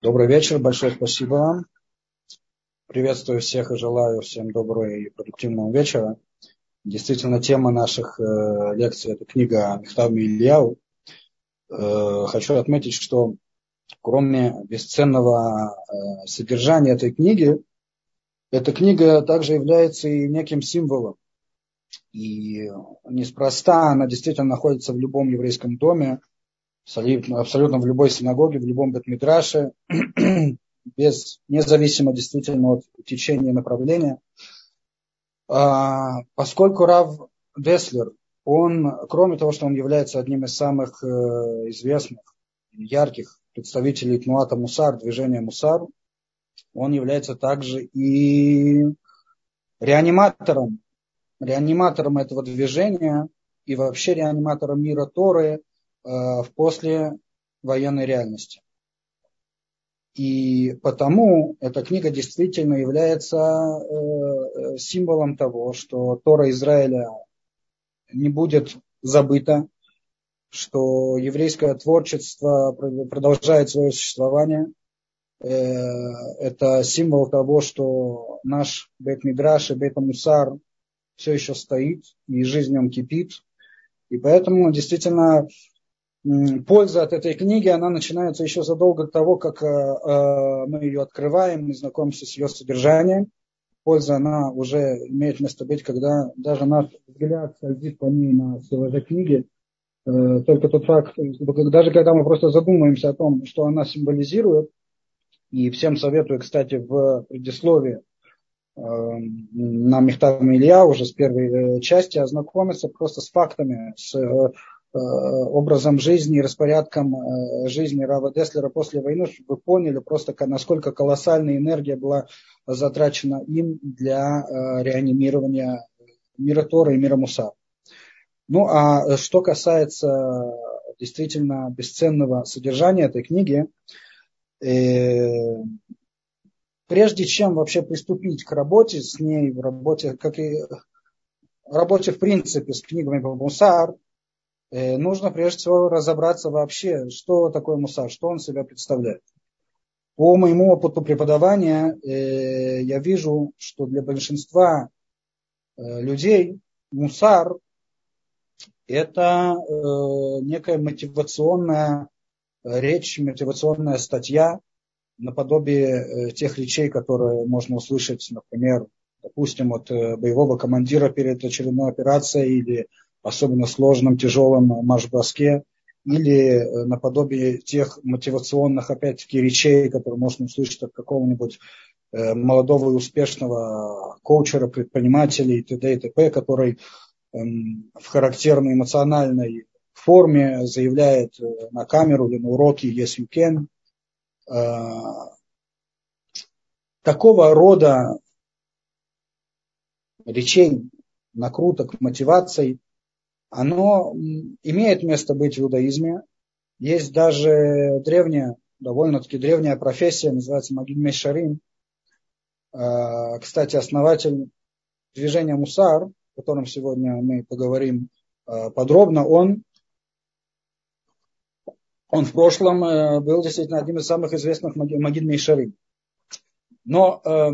Добрый вечер, большое спасибо вам. Приветствую всех и желаю всем доброго и продуктивного вечера. Действительно, тема наших э, лекций – это книга Михтав Ильяу. Э, хочу отметить, что кроме бесценного э, содержания этой книги, эта книга также является и неким символом. И неспроста она действительно находится в любом еврейском доме, абсолютно в любой синагоге, в любом бетмидраше, без, независимо действительно от течения направления. А, поскольку Рав Деслер, он, кроме того, что он является одним из самых э, известных, ярких представителей Тнуата Мусар, движения Мусар, он является также и реаниматором, реаниматором этого движения и вообще реаниматором мира Торы, в послевоенной реальности. И потому эта книга действительно является э, символом того, что Тора Израиля не будет забыта, что еврейское творчество продолжает свое существование. Э, это символ того, что наш Бет Мидраш и Бет Мусар все еще стоит, и жизнь в нем кипит. И поэтому действительно польза от этой книги, она начинается еще задолго до того, как э, э, мы ее открываем и знакомимся с ее содержанием. Польза, она уже имеет место быть, когда даже наш взгляд скользит по ней на силаже книги. Э, только тот факт, даже когда мы просто задумаемся о том, что она символизирует, и всем советую, кстати, в предисловии на Мехтав Илья уже с первой части ознакомиться просто с фактами, с образом жизни и распорядком э, жизни Рава Деслера после войны, чтобы вы поняли просто, насколько колоссальная энергия была затрачена им для э, реанимирования мира Тора и мира Муса. Ну а что касается действительно бесценного содержания этой книги, прежде чем вообще приступить к работе с ней, в работе, как и работе в принципе с книгами по Мусар, Э, нужно прежде всего разобраться вообще, что такое мусар, что он себя представляет. По моему опыту преподавания э, я вижу, что для большинства э, людей мусар это некая мотивационная речь, мотивационная статья, наподобие тех речей, которые можно услышать, например, допустим, от боевого командира перед очередной операцией или особенно сложном, тяжелом марш-броске, или э, наподобие тех мотивационных, опять-таки, речей, которые можно услышать от какого-нибудь э, молодого и успешного коучера, предпринимателя и т.д. и т.п., который эм, в характерной эмоциональной форме заявляет э, на камеру или на уроке «Yes, you can». Такого рода речей, накруток, мотиваций оно имеет место быть в иудаизме. Есть даже древняя, довольно-таки древняя профессия, называется Магид Мешарим. А, кстати, основатель движения Мусар, о котором сегодня мы поговорим а, подробно, он, он в прошлом э, был действительно одним из самых известных Магид Мешарим. Но э,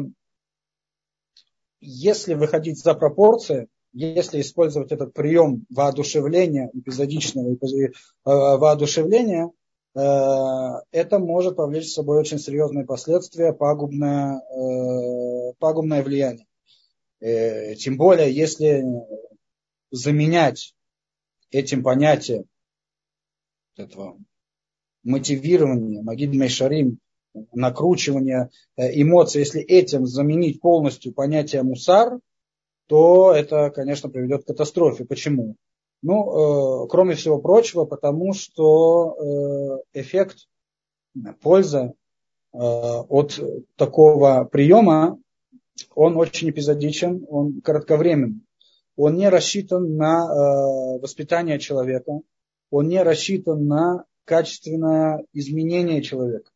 если выходить за пропорции, если использовать этот прием воодушевления, эпизодичного э, воодушевления, э, это может повлечь с собой очень серьезные последствия, пагубное, э, пагубное влияние. Тем более, если заменять этим понятием этого мотивирования, Магид Мейшарим, накручивания эмоций, если этим заменить полностью понятие мусар – то это, конечно, приведет к катастрофе. Почему? Ну, э, кроме всего прочего, потому что э, эффект, польза э, от такого приема, он очень эпизодичен, он кратковременный. Он не рассчитан на э, воспитание человека, он не рассчитан на качественное изменение человека.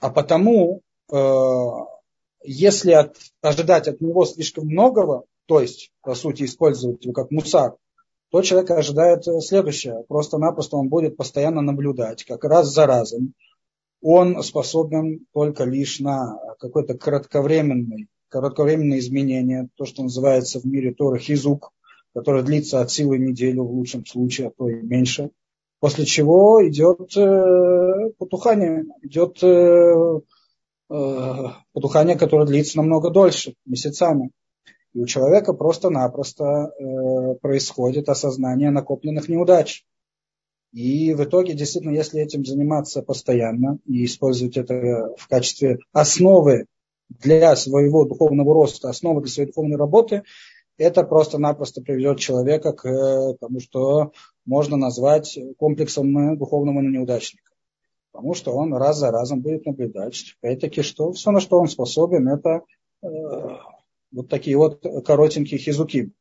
А потому э, если от, ожидать от него слишком многого, то есть, по сути, использовать его как мусар, то человек ожидает следующее. Просто-напросто он будет постоянно наблюдать, как раз за разом, он способен только лишь на какое-то кратковременное, кратковременное изменение, то, что называется в мире Тора хизук, который длится от силы неделю в лучшем случае, а то и меньше. После чего идет э, потухание, идет э, э, потухание, которое длится намного дольше, месяцами. И у человека просто-напросто э, происходит осознание накопленных неудач. И в итоге, действительно, если этим заниматься постоянно и использовать это в качестве основы для своего духовного роста, основы для своей духовной работы, это просто-напросто приведет человека к тому, что можно назвать комплексом духовного неудачника. Потому что он раз за разом будет наблюдать, опять-таки, что все, на что он способен, это э, вот такие вот коротенькие хизуки.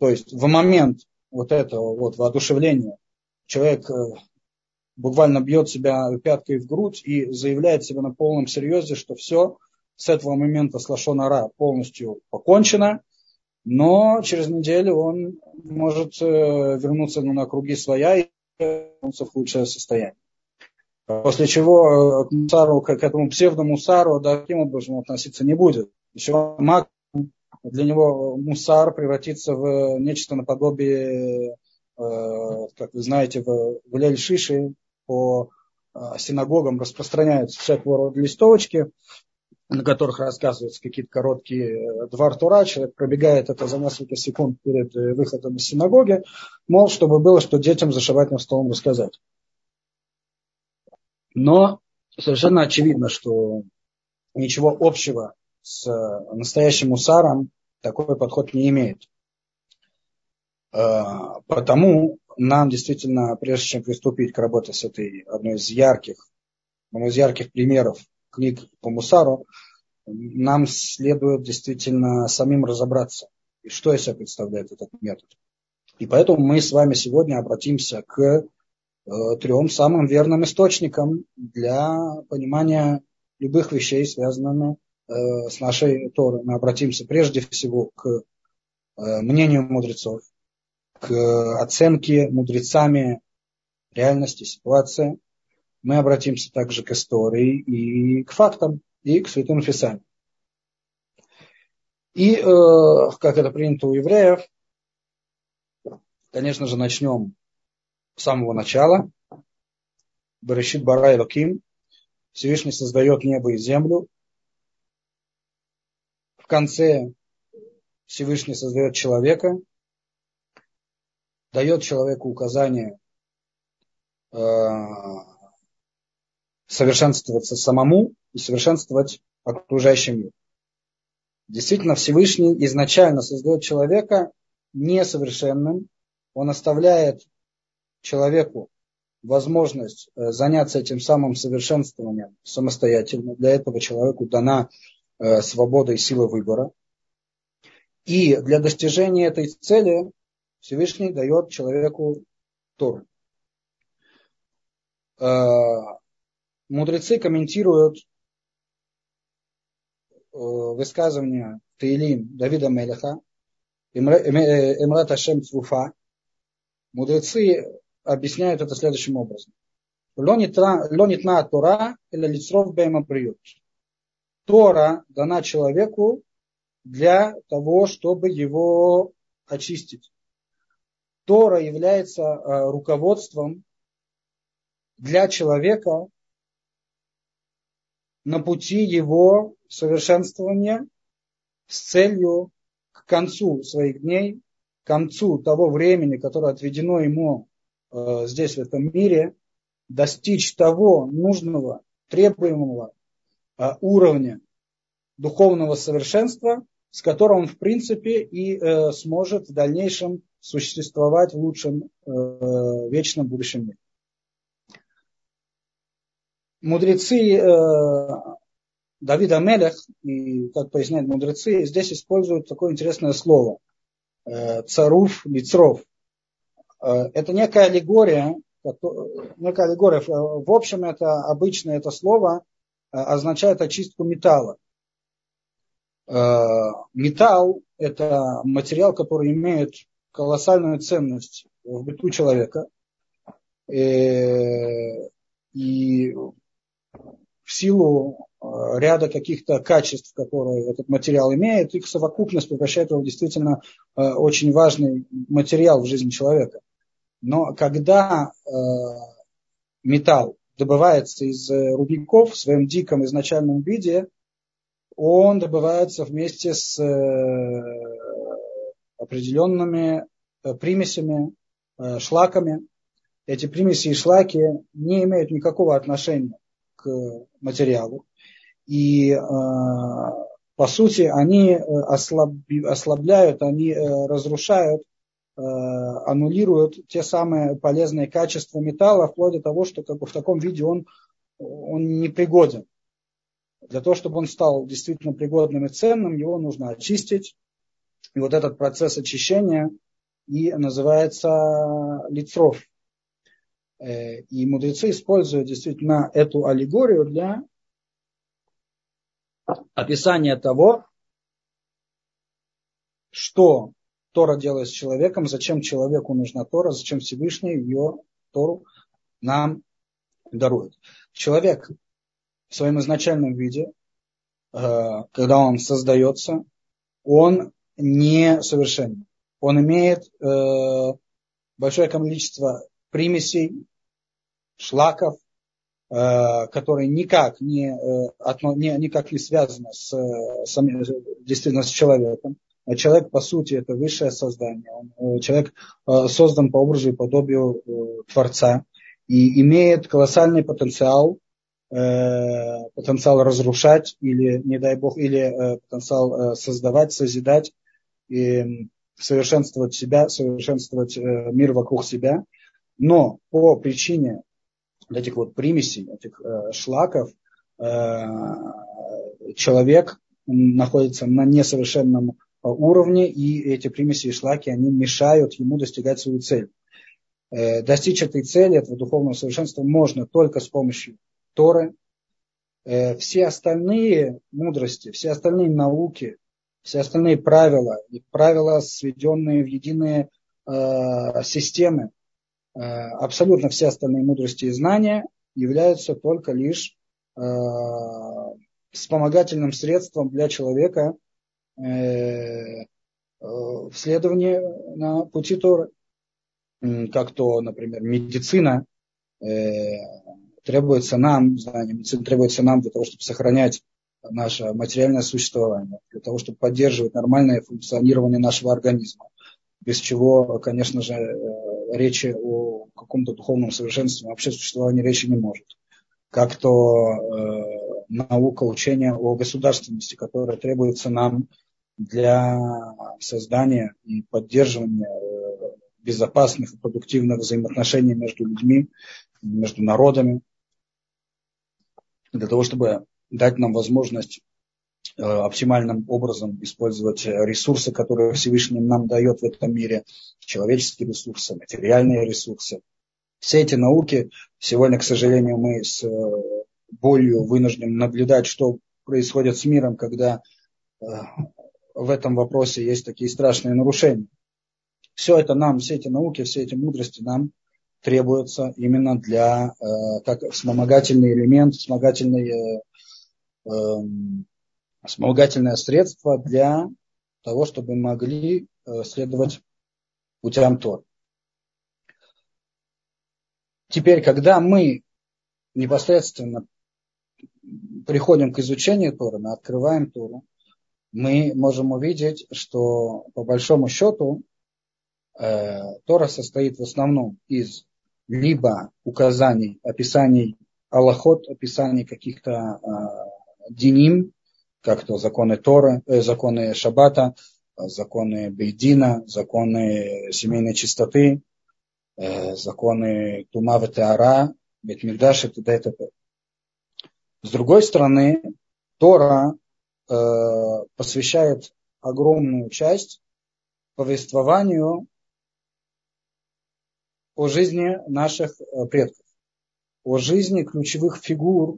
То есть в момент вот этого вот воодушевления человек э, буквально бьет себя пяткой в грудь и заявляет себе на полном серьезе, что все, с этого момента с Лашонара полностью покончено, но через неделю он может э, вернуться на круги своя и вернуться в худшее состояние. После чего э, к, мусару, к этому псевдомусару таким образом относиться не будет. Еще маг для него мусар превратится в нечто наподобие, э, как вы знаете, в, в Лель-Шиши по синагогам распространяются всякого рода листовочки, на которых рассказываются какие-то короткие э, два Тура, человек пробегает это за несколько секунд перед э, выходом из синагоги, мол, чтобы было, что детям за шабатным столом рассказать. Но совершенно очевидно, что ничего общего с э, настоящим усаром такой подход не имеет. Потому нам действительно, прежде чем приступить к работе с этой одной из ярких, одной из ярких примеров книг по Мусару, нам следует действительно самим разобраться, что из себя представляет этот метод. И поэтому мы с вами сегодня обратимся к э, трем самым верным источникам для понимания любых вещей, связанных э, с нашей Торой. Мы обратимся прежде всего к э, мнению мудрецов, к оценке мудрецами реальности, ситуации, мы обратимся также к истории и к фактам, и к святым писаниям. И, э, как это принято у евреев, конечно же, начнем с самого начала. Берешит Барай Лаким. Всевышний создает небо и землю. В конце Всевышний создает человека, дает человеку указание э, совершенствоваться самому и совершенствовать окружающий мир. Действительно, Всевышний изначально создает человека несовершенным. Он оставляет человеку возможность э, заняться этим самым совершенствованием самостоятельно. Для этого человеку дана э, свобода и сила выбора. И для достижения этой цели Всевышний дает человеку Тору. Э, мудрецы комментируют высказывания Таилим Давида Мелеха, Эмрат Ашем Цвуфа, мудрецы объясняют это следующим образом. Лонитна Тора или лицров бейма приют. Тора дана человеку для того, чтобы его очистить. Тора является э, руководством для человека на пути его совершенствования с целью к концу своих дней, к концу того времени, которое отведено ему здесь, в этом мире, достичь того нужного, требуемого э, уровня духовного совершенства, с которым он, в принципе, и э, сможет в дальнейшем существовать в лучшем э, вечном будущем мире мудрецы э, Давида Мелех, и как поясняют мудрецы, здесь используют такое интересное слово. Э, царуф, лицров. Э, это некая аллегория, некая аллегория. В общем, это обычно это слово э, означает очистку металла. Э, металл – это материал, который имеет колоссальную ценность в быту человека. Э, и в силу э, ряда каких-то качеств, которые этот материал имеет, их совокупность превращает его в действительно э, очень важный материал в жизни человека. Но когда э, металл добывается из рудников в своем диком изначальном виде, он добывается вместе с определенными примесями, шлаками. Эти примеси и шлаки не имеют никакого отношения к материалу. И э, по сути они э, ослабляют, они э, разрушают, аннулируют те самые полезные качества металла, вплоть до того, что как бы в таком виде он, он непригоден. Для того, чтобы он стал действительно пригодным и ценным, его нужно очистить. И вот этот процесс очищения и называется лицров. Э, и мудрецы используют действительно эту аллегорию для описания того, что Тора делает с человеком, зачем человеку нужна Тора, зачем Всевышний ее Тору нам дарует. Человек в своем изначальном виде, э, когда он создается, он не совершенен. Он имеет э, большое количество примесей, шлаков, э, которые никак не, никак не связаны с, с, действительно с человеком. А человек, по сути, это высшее создание. Он, э, человек создан по образу и подобию Творца и имеет колоссальный потенциал, потенциал разрушать или, не дай бог, или потенциал создавать, созидать, и совершенствовать себя, совершенствовать мир вокруг себя – но по причине этих вот примесей, этих э, шлаков, э, человек находится на несовершенном уровне, и эти примеси и шлаки, они мешают ему достигать свою цель. Э, достичь этой цели, этого духовного совершенства можно только с помощью Торы. Э, все остальные мудрости, все остальные науки, все остальные правила, правила, сведенные в единые э, системы, Э, абсолютно все остальные мудрости и знания являются только лишь э, вспомогательным средством для человека э, в следовании на пути Торы. Как то, например, медицина требуется нам, знание медицины требуется нам для того, чтобы сохранять наше материальное существование, для того, чтобы поддерживать нормальное функционирование нашего организма. Без чего, конечно же, речи о каком-то духовном совершенстве вообще существования речи не может. Как то э, наука, учение о государственности, которая требуется нам для создания и поддерживания э, безопасных и продуктивных взаимоотношений между людьми, между народами, для того, чтобы дать нам возможность Э, оптимальным образом использовать ресурсы, которые Всевышний нам дает в этом мире, человеческие ресурсы, материальные ресурсы. Все эти науки, сегодня, к сожалению, мы с э, болью вынуждены наблюдать, что происходит с миром, когда в этом вопросе есть такие страшные нарушения. Все это нам, все эти науки, все эти мудрости нам требуются именно для, как вспомогательный элемент, вспомогательный эм, вспомогательное средство для того, чтобы могли э, следовать путям Тор. Теперь, когда мы непосредственно приходим к изучению Тора, мы открываем Тору, мы можем увидеть, что по большому счету э, Тора состоит в основном из либо указаний, описаний Аллахот, описаний каких-то э, диним, как то законы Торы, э, законы Шаббата, законы Бейдина, законы семейной чистоты, э, законы Тума Теара, Бетмигдаш и т.д. С другой стороны, Тора посвящает огромную часть повествованию о жизни наших э, предков, о жизни ключевых фигур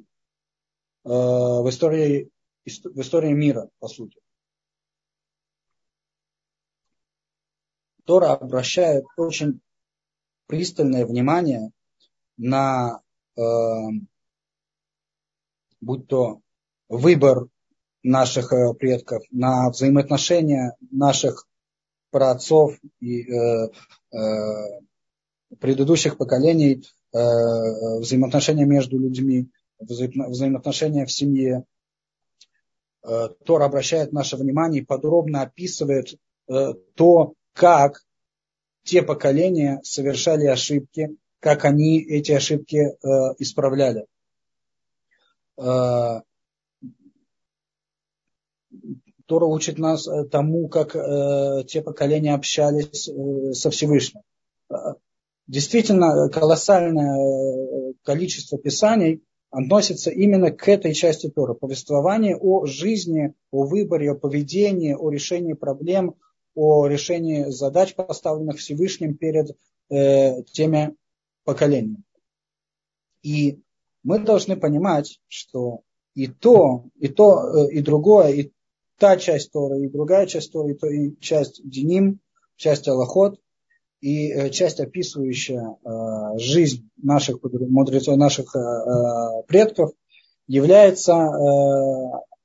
э, в истории в истории мира, по сути. Тора обращает очень пристальное внимание на э, будь то выбор наших э, предков, на взаимоотношения наших праотцов и э, э, предыдущих поколений, взаимоотношения между людьми, взаимоотношения в семье. Тор обращает наше внимание и подробно описывает то, как те поколения совершали ошибки, как они эти ошибки исправляли. Тора учит нас э, тому, как э, те поколения общались э, со Всевышним. Э, действительно, колоссальное э, количество писаний относится именно к этой части Тора. Повествование о жизни, о выборе, о поведении, о решении проблем, о решении задач, поставленных Всевышним перед э, теми поколениями. И мы должны понимать, что и то, и то, и другое, и та часть Торы, и другая часть Торы, и, часть Деним, часть Аллахот, и э, часть, описывающая э, жизнь наших мудрецов, наших предков, является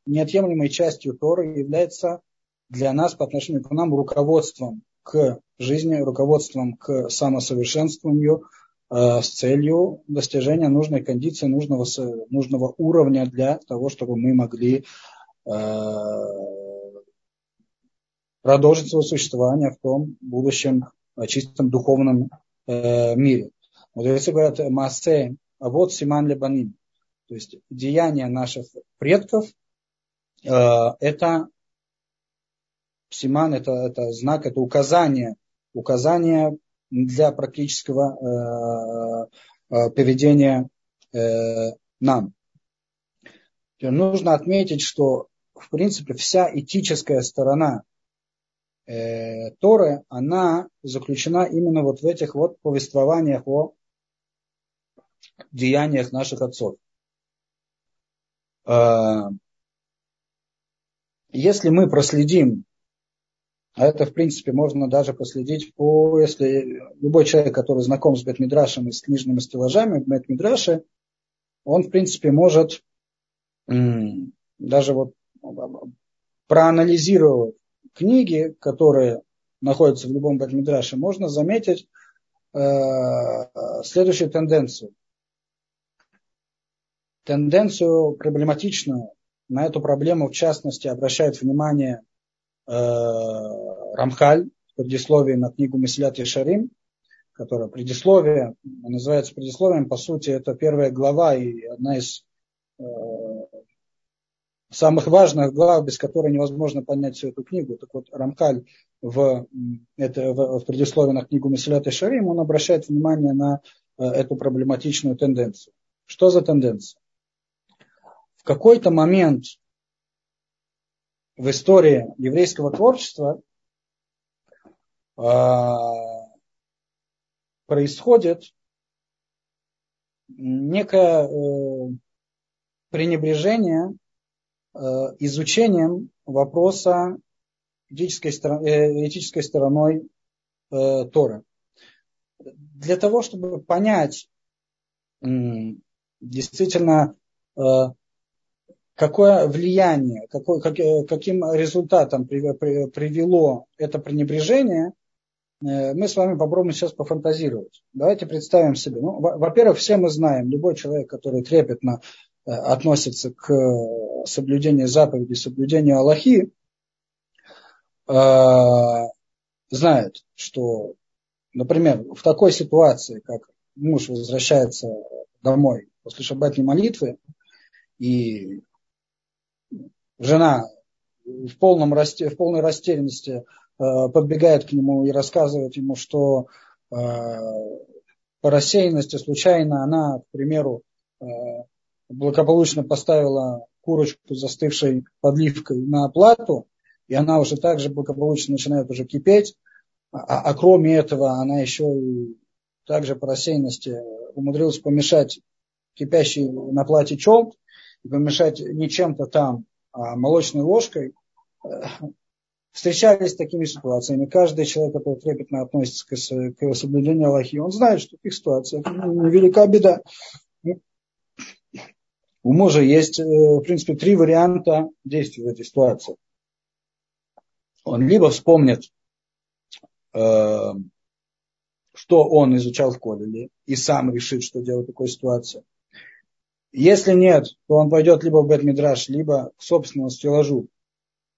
неотъемлемой частью Торы, является для нас по отношению к нам руководством к жизни, руководством к самосовершенствованию, Э, с целью достижения нужной кондиции, нужного, нужного уровня для того, чтобы мы могли э, продолжить свое существование в том будущем э, чистом духовном мире. Мудрецы говорят, массе, а вот симан лебаним. То есть деяния наших предков это симан, это, это знак, это указание, указание для практического э, э, поведения э, нам. Нужно отметить, что в принципе вся этическая сторона Торы, она заключена именно вот в этих вот повествованиях о деяниях наших отцов. Если мы проследим а это, в принципе, можно даже последить по, если любой человек, который знаком с Бетмидрашем и с книжными стеллажами в Бетмидраше, он, в принципе, может даже вот проанализировать книги, которые находятся в любом Бетмидраше, можно заметить э, следующую тенденцию. Тенденцию проблематичную. На эту проблему, в частности, обращает внимание Э, Рамхаль в предисловии на книгу Месилят Шарим, которая предисловие, называется предисловием, по сути, это первая глава и одна из э, самых важных глав, без которой невозможно понять всю эту книгу. Так вот, Рамкаль в, это, в, в предисловии на книгу Месилят Шарим, он обращает внимание на э, эту проблематичную тенденцию. Что за тенденция? В какой-то момент в истории еврейского творчества а, происходит некое э, пренебрежение изучением вопроса этической, э, этической стороной Торы. Для того, чтобы понять действительно какое влияние, какой, как, э, каким результатом привело это пренебрежение, э, мы с вами попробуем сейчас пофантазировать. Давайте представим себе. Ну, во-первых, все мы знаем, любой человек, который трепетно э, относится к соблюдению заповедей, соблюдению Аллахи, знает, что, например, в такой ситуации, как муж возвращается домой после шаббатной молитвы, и жена в, полном, в полной растерянности э, подбегает к нему и рассказывает ему, что э, по рассеянности случайно она, к примеру, э, благополучно поставила курочку застывшей подливкой на плату, и она уже также благополучно начинает уже кипеть, а, а кроме этого она еще и также по рассеянности умудрилась помешать кипящий на плате челк, и помешать не чем-то там, а, молочной ложкой, встречались с такими ситуациями. Каждый человек, который трепетно относится к, к соблюдению Аллахи, он знает, что в таких ситуациях невелика беда. У мужа есть, в принципе, три варианта действий в этой ситуации. Он либо вспомнит, что он изучал в Колеле, и сам решит, что делать в такой ситуации. Если нет, то он пойдет либо в Бет-Мидраш, либо к собственному стеллажу,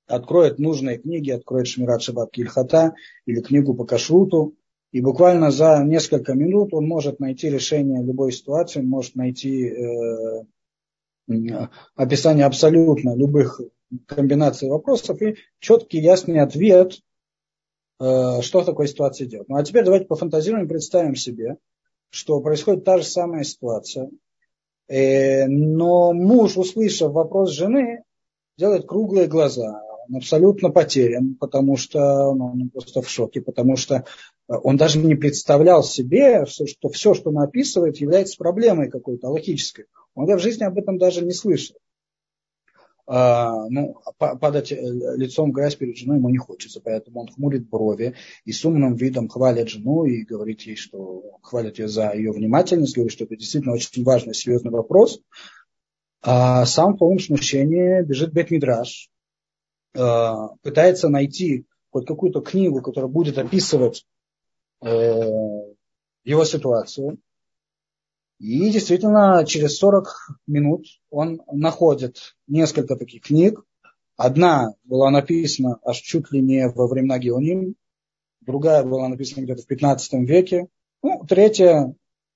откроет нужные книги, откроет Шмират Шабат Кильхата или книгу по кашруту, и буквально за несколько минут он может найти решение любой ситуации, может найти э, описание абсолютно любых комбинаций вопросов и четкий ясный ответ, э, что в такой ситуации делать. Ну а теперь давайте пофантазируем и представим себе, что происходит та же самая ситуация, э, но муж, услышав вопрос жены, делает круглые глаза, он абсолютно потерян, потому что ну, он просто в шоке, потому что э, он даже не представлял себе, что все, что он описывает, является проблемой какой-то логической. Он в жизни об этом даже не слышал. А, ну, падать э, лицом в грязь перед женой ему не хочется, поэтому он хмурит брови и с умным видом хвалит жену и говорит ей, что хвалит ее за ее внимательность, говорит, что это действительно очень важный, серьезный вопрос. А сам в полном смущении бежит Бет Мидраш, Э, пытается найти хоть какую-то книгу, которая будет описывать э, его ситуацию. И действительно, через 40 минут он находит несколько таких книг. Одна была написана аж чуть ли не во времена Геоним, другая была написана где-то в 15 веке, ну, третья,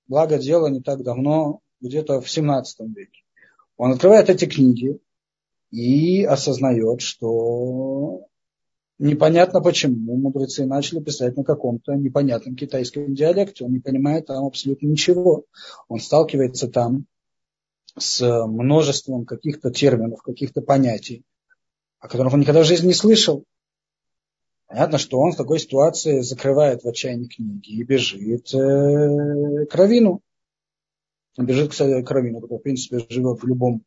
благо дело, не так давно, где-то в 17 веке. Он открывает эти книги, и осознает, что непонятно почему мудрецы начали писать на каком-то непонятном китайском диалекте. Он не понимает там абсолютно ничего. Он сталкивается там с множеством каких-то терминов, каких-то понятий, о которых он никогда в жизни не слышал. Понятно, что он в такой ситуации закрывает в отчаянии книги и бежит э, к Равину. Он бежит к Равину, который, в принципе, живет в любом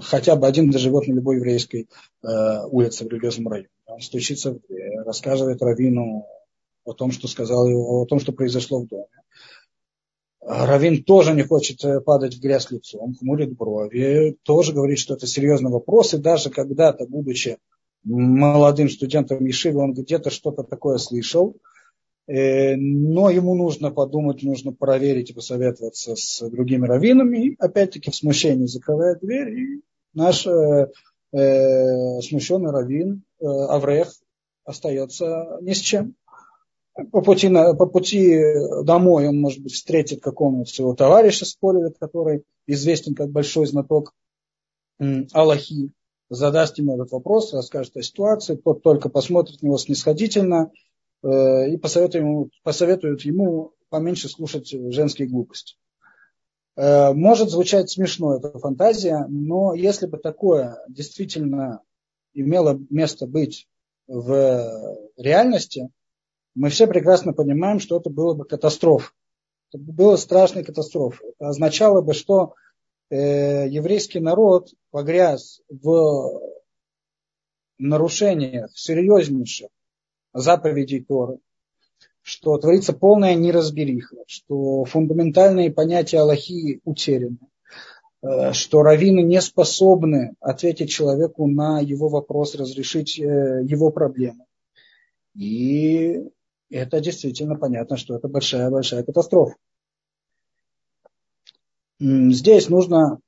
хотя бы один живет на любой еврейской э, улице в религиозном районе. Он стучится рассказывает Равину о том, что сказал, о том, что произошло в доме. Равин тоже не хочет э, падать в грязь лицом, хмурит брови, тоже говорит, что это серьезный вопрос, и даже когда-то, будучи молодым студентом Ешивы, он где-то что-то такое слышал, но ему нужно подумать, нужно проверить и посоветоваться с другими раввинами. И опять-таки в смущении закрывает дверь, и наш э, э, смущенный раввин э, Аврех остается ни с чем. По пути, на, по пути домой он, может быть, встретит какого-нибудь своего товарища с поля, который известен как большой знаток Аллахи, задаст ему этот вопрос, расскажет о ситуации, тот только посмотрит на него снисходительно – Э, и посоветуют ему, посоветуют ему поменьше слушать женские глупости. Э, может звучать смешно эта фантазия, но если бы такое действительно имело место быть в реальности, мы все прекрасно понимаем, что это было бы катастрофа. Это было страшной катастрофой. Это означало бы, что э, еврейский народ погряз в нарушениях серьезнейших заповедей Торы, что творится полная неразбериха, что фундаментальные понятия Аллахи утеряны, э, что раввины не способны ответить человеку на его вопрос, разрешить э, его проблемы. И это действительно понятно, что это большая-большая катастрофа. Здесь нужно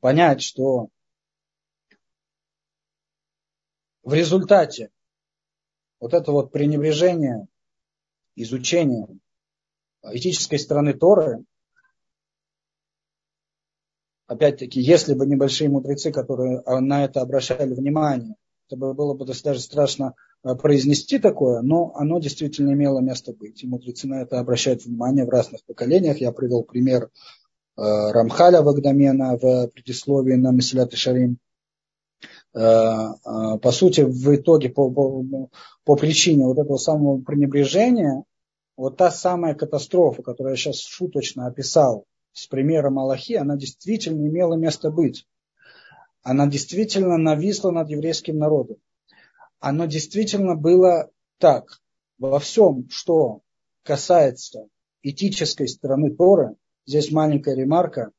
понять, что в результате вот это вот пренебрежение, изучение этической стороны Торы, опять-таки, если бы небольшие мудрецы, которые на это обращали внимание, это было бы даже страшно э, произнести такое, но оно действительно имело место быть. И мудрецы на это обращают внимание в разных поколениях. Я привел пример э, Рамхаля Вагдамена в предисловии на Месилят и Шарим. Э, э, по сути, в итоге, по, по, по причине вот этого самого пренебрежения, вот та самая катастрофа, которую я сейчас шуточно описал с примером Аллахи, она действительно имела место быть. Она действительно нависла над еврейским народом. Оно действительно было так. Во всем, что касается этической стороны Торы, здесь маленькая ремарка,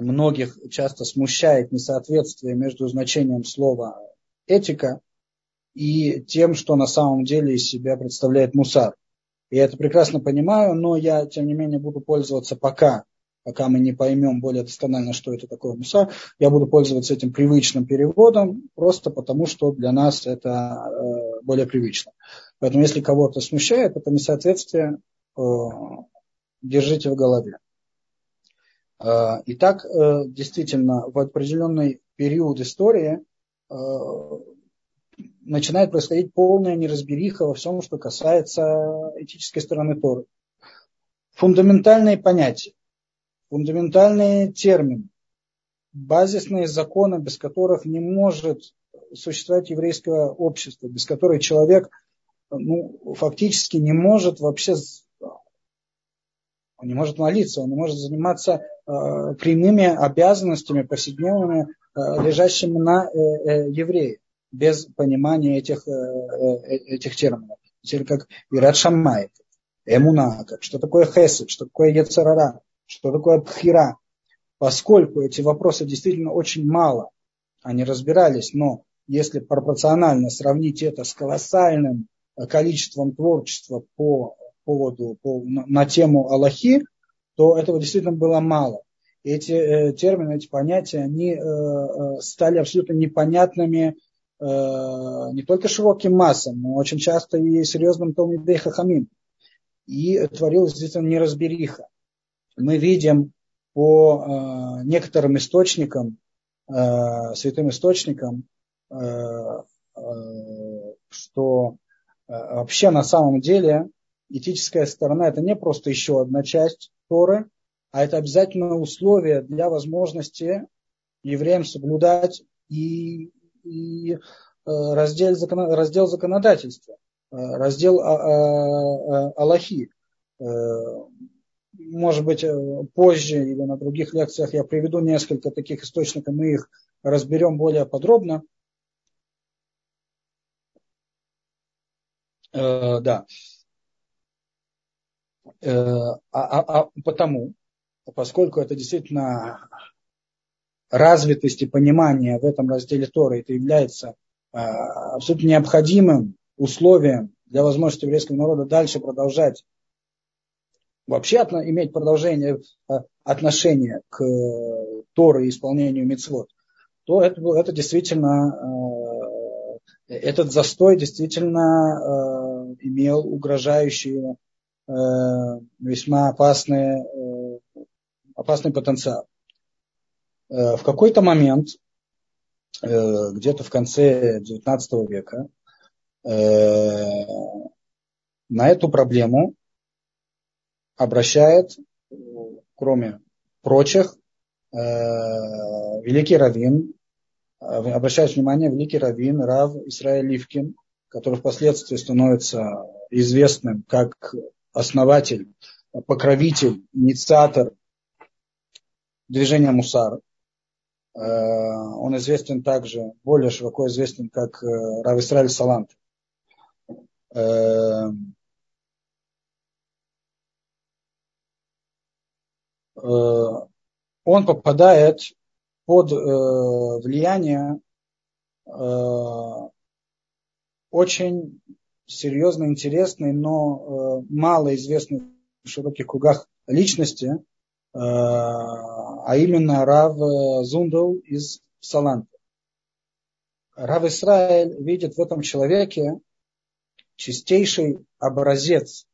многих часто смущает несоответствие между значением слова этика и тем, что на самом деле из себя представляет мусар. Я это прекрасно понимаю, но я, тем не менее, буду пользоваться пока, пока мы не поймем более досконально, что это такое мусар, я буду пользоваться этим привычным переводом, просто потому что для нас это э, более привычно. Поэтому, если кого-то смущает это несоответствие, э, держите в голове. Э, итак, э, действительно, в определенный период истории э, начинает происходить полная неразбериха во всем, что касается этической стороны Торы. Фундаментальные понятия, фундаментальные термины, базисные законы, без которых не может существовать еврейское общество, без которых человек ну, фактически не может вообще он не может молиться, он не может заниматься прямыми обязанностями повседневными, э, лежащими на э, э, евреи, без понимания этих, э, э, этих терминов. Теперь как Ират Шамай, Эмуна, как, что такое Хесед, что такое Ецарара, что такое Пхира. Поскольку эти вопросы действительно очень мало, они разбирались, но если пропорционально сравнить это с колоссальным количеством творчества по поводу, по, на, на тему Аллахи, то этого действительно было мало. И эти э, термины, эти понятия, они э, э стали абсолютно непонятными э, не только широким массам, но очень часто и серьезным Талмидей Хахамим. И творилась действительно неразбериха. Мы видим по э, некоторым источникам, э, святым источникам, э, э, что э, вообще на самом деле этическая сторона это не просто еще одна часть Торы, а это обязательное условие для возможности евреям соблюдать и, и э, раздел, раздел законодательства, э, раздел а, а, а, Аллахи. Э, может быть, позже или на других лекциях я приведу несколько таких источников, мы их разберем более подробно. Да. Э, а, а, а потому, поскольку это действительно развитость и понимание в этом разделе Торы, это является э, абсолютно необходимым условием для возможности еврейского народа дальше продолжать вообще иметь продолжение э, отношения к Торе и исполнению мецвод, то это, это действительно, этот застой действительно имел угрожающие Э, весьма опасный, э, опасный потенциал. Э, в какой-то момент, где-то в конце XIX века, на эту проблему обращает, кроме прочих, великий раввин, обращает внимание великий раввин Рав Исраиль Ливкин, который впоследствии становится известным как основатель, покровитель, инициатор движения Мусар. Э, он известен также, более широко известен как э, Рав Исраиль Салант. Э, он попадает под влияние очень серьезно интересной, но э, малоизвестной в широких кругах личности, э, а именно Рав Зундал из Саланта. Рав Исраэль видит в этом человеке чистейший образец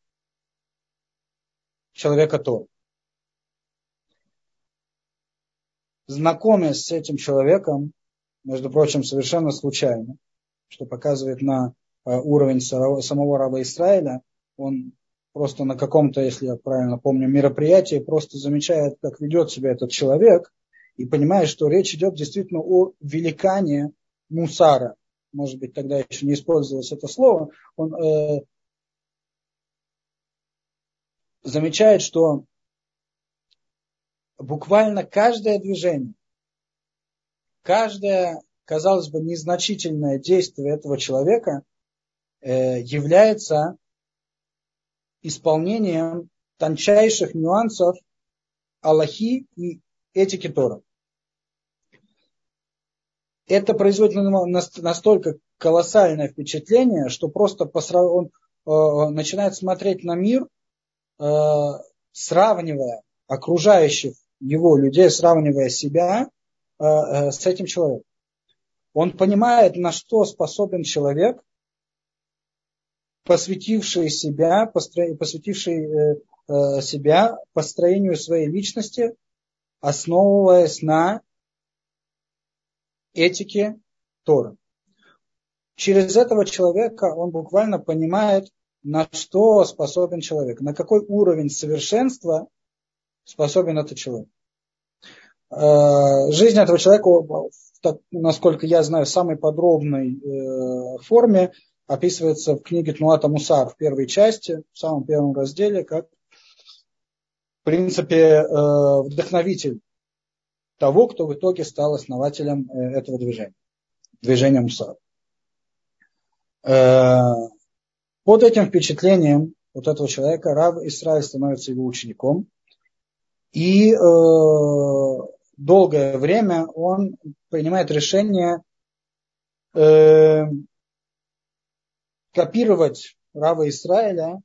человека Тор. Знакомясь с этим человеком, между прочим, совершенно случайно, что показывает на уровень самого раба Израиля, он просто на каком-то, если я правильно помню, мероприятии просто замечает, как ведет себя этот человек, и понимает, что речь идет действительно о великане мусара. Может быть, тогда еще не использовалось это слово. Он э, замечает, что буквально каждое движение, каждое, казалось бы, незначительное действие этого человека – Э, является исполнением тончайших нюансов Аллахи, и этики Тора. Это производит настолько колоссальное впечатление, что просто он э, начинает смотреть на мир, э, сравнивая окружающих его людей, сравнивая себя э, э, с этим человеком. Он понимает, на что способен человек, посвятивший себя, посвятивший э, э, себя построению своей личности, основываясь на этике Тора. Через этого человека он буквально понимает, на что способен человек, на какой уровень совершенства способен этот человек. Э, жизнь этого человека, насколько я знаю, в самой подробной форме описывается в книге Тнуата Мусар в первой части, в самом первом разделе, как, в принципе, э, вдохновитель того, кто в итоге стал основателем этого движения, движения Мусар. Под этим впечатлением вот этого человека Рав Исраиль становится его учеником. И э, долгое время он принимает решение э, копировать Рава Израиля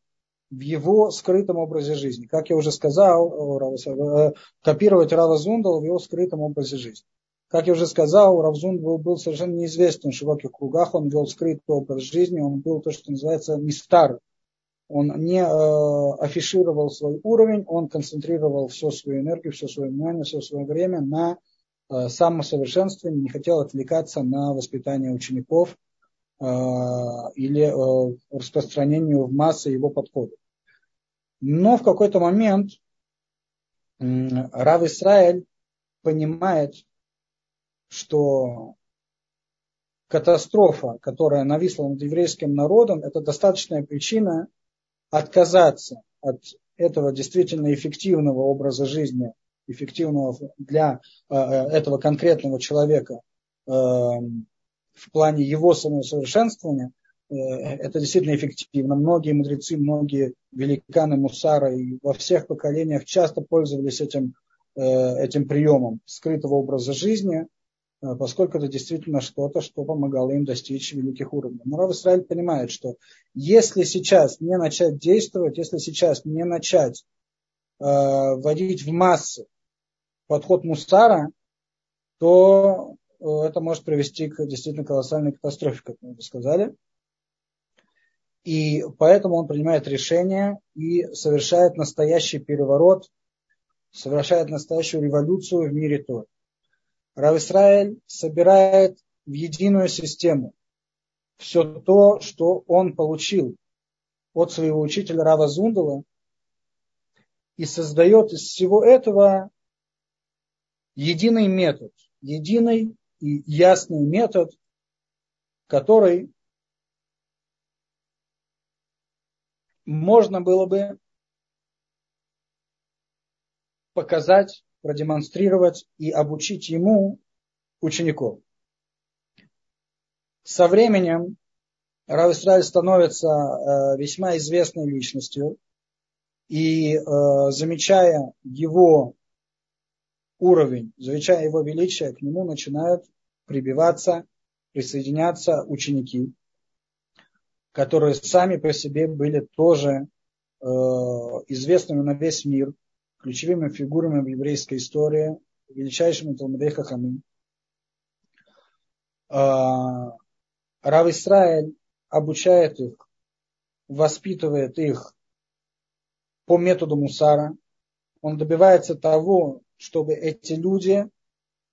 в его скрытом образе жизни. Как я уже сказал, э, копировать Рава Зундала в его скрытом образе жизни. Как я уже сказал, Равзун был, был совершенно неизвестен в широких кругах, он вел скрытый образ жизни, он был то, что называется мистар. Он не э, афишировал свой уровень, он концентрировал всю свою энергию, все свое внимание, все свое время на э, самосовершенствовании, не хотел отвлекаться на воспитание учеников или э, распространению в массы его подходов. Но в какой-то момент э, Рав Исраэль понимает, что катастрофа, которая нависла над еврейским народом, это достаточная причина отказаться от этого действительно эффективного образа жизни, эффективного для э, этого конкретного человека э, в плане его самосовершенствования, э, это действительно эффективно. Многие мудрецы, многие великаны Мусара и во всех поколениях часто пользовались этим, этим приемом скрытого образа жизни – Э, поскольку это действительно что-то, что помогало им достичь великих уровней. Но Рав Исраиль понимает, что если сейчас не начать действовать, если сейчас не начать э, вводить в массы подход Мустара, то э, это может привести к действительно колоссальной катастрофе, как мы уже сказали. И поэтому он принимает решение и совершает настоящий переворот, совершает настоящую революцию в мире Торы. Рав Исраэль собирает в единую систему все то, что он получил от своего учителя Рава Зундала, и создает из всего этого единый метод, единый и ясный метод, который можно было бы показать продемонстрировать и обучить ему учеников. Со временем Рав Исраиль становится э, весьма известной личностью, и э, замечая его уровень, замечая его величие, к нему начинают прибиваться, присоединяться ученики, которые сами по себе были тоже э, известными на весь мир, ключевыми фигурами в еврейской истории, величайшими Талмудей Хахамим. А, Рав Исраэль обучает их, воспитывает их по методу Мусара. Он добивается того, чтобы эти люди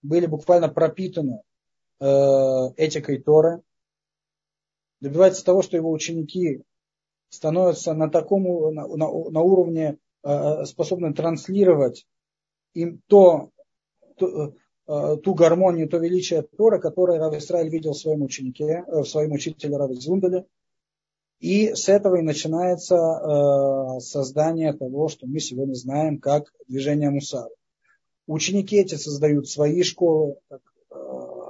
были буквально пропитаны э, этикой Торы. Добивается того, что его ученики становятся на таком на, на, на уровне Э, способны транслировать им то, то, э, ту гармонию, то величие Тора, которое Рав Исраиль видел в своем ученике, э, в своем учителе Рав Зундале. И с этого и начинается создание того, что мы сегодня знаем как движение Мусара. Ученики эти создают свои школы.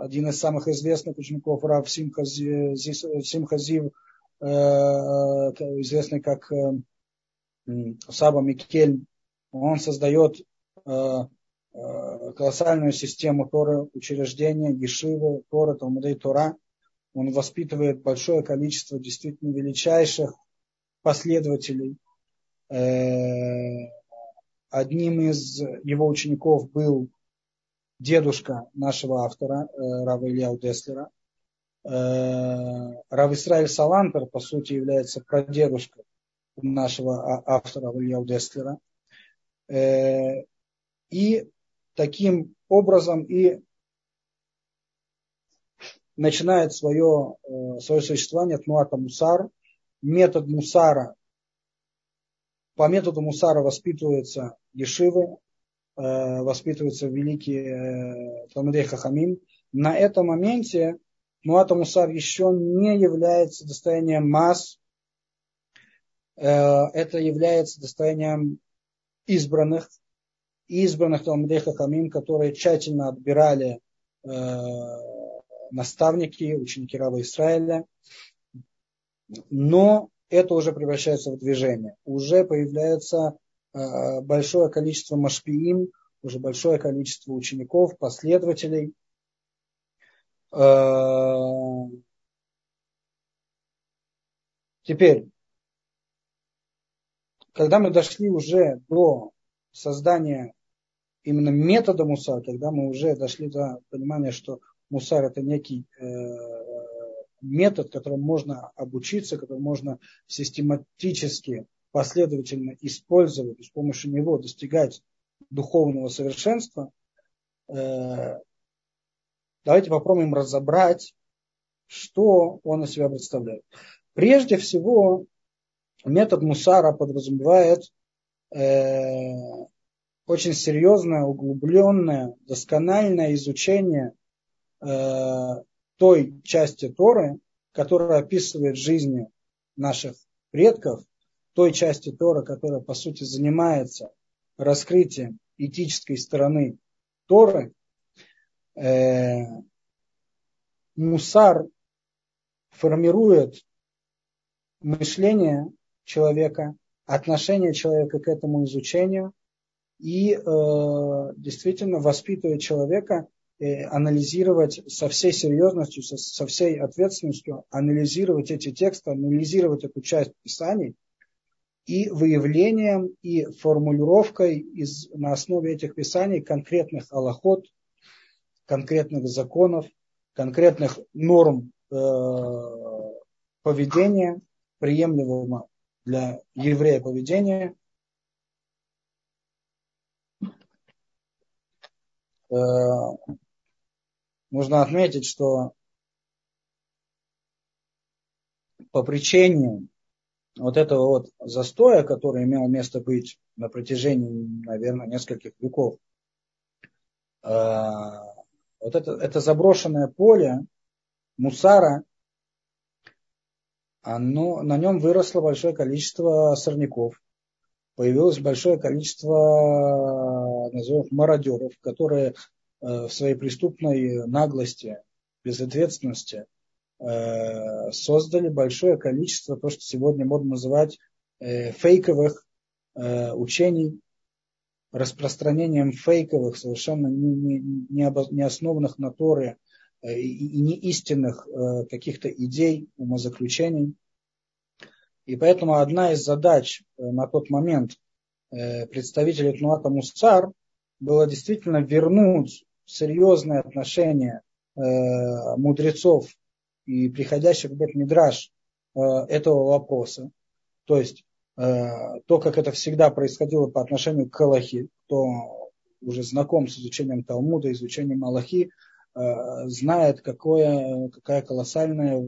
Один из самых известных учеников Рав Симхазив, известный как Саба Микель, он создает э, колоссальную систему Торы, учреждения, Ешивы, Тора, Талмудей Тора. Он воспитывает большое количество действительно величайших последователей. Одним из его учеников был дедушка нашего автора, Рава Илья Деслера. Рав Исраиль Салантер, по сути, является прадедушкой нашего а, автора Илья Деслера. И таким образом и начинает свое, э, свое существование Тнуата Мусар. Метод Мусара, по методу Мусара воспитываются ешивы, э, воспитываются великие э, Талмудей Хахамим. На этом моменте Тнуата Мусар еще не является достоянием масс, это является достоянием избранных, избранных Талмудей Хахамим, которые тщательно отбирали э, наставники, ученики Рава Израиля. Но это уже превращается в движение. Уже появляется э, большое количество машпиим, уже большое количество учеников, последователей. Э, теперь, когда мы дошли уже до создания именно метода мусар, когда мы уже дошли до понимания, что мусар это некий э, метод, которым можно обучиться, которым можно систематически, последовательно использовать, с помощью него достигать духовного совершенства, э, давайте попробуем разобрать, что он из себя представляет. Прежде всего, метод мусара подразумевает э, очень серьезное, углубленное, доскональное изучение э, той части Торы, которая описывает жизни наших предков, той части Торы, которая по сути занимается раскрытием этической стороны Торы, э, мусар формирует мышление человека, отношение человека к этому изучению и э, действительно воспитывает человека э, анализировать со всей серьезностью, со, со всей ответственностью, анализировать эти тексты, анализировать эту часть Писаний и выявлением и формулировкой из, на основе этих Писаний конкретных аллахот, конкретных законов, конкретных норм э, поведения, приемлемого для еврея поведения, Э, нужно отметить, что по причине вот этого вот застоя, который имел место быть на протяжении, наверное, нескольких веков, э, вот это, это заброшенное поле мусара, оно, на нем выросло большое количество сорняков, появилось большое количество, назовем мародеров, которые э, в своей преступной наглости, безответственности создали большое количество то, что сегодня модно называть э, фейковых учений, распространением фейковых, совершенно не, не, не основанных на Торе и не истинных каких-то идей, умозаключений. И поэтому одна из задач э, на тот момент э, представителей Тнуата Мусцар было действительно вернуть серьезное отношение э, мудрецов и приходящих в Бет-Мидраш этого вопроса. То есть то, как это всегда происходило по отношению к Аллахе, кто уже знаком с изучением Талмуда, изучением Аллахи, знает, какое, какая колоссальная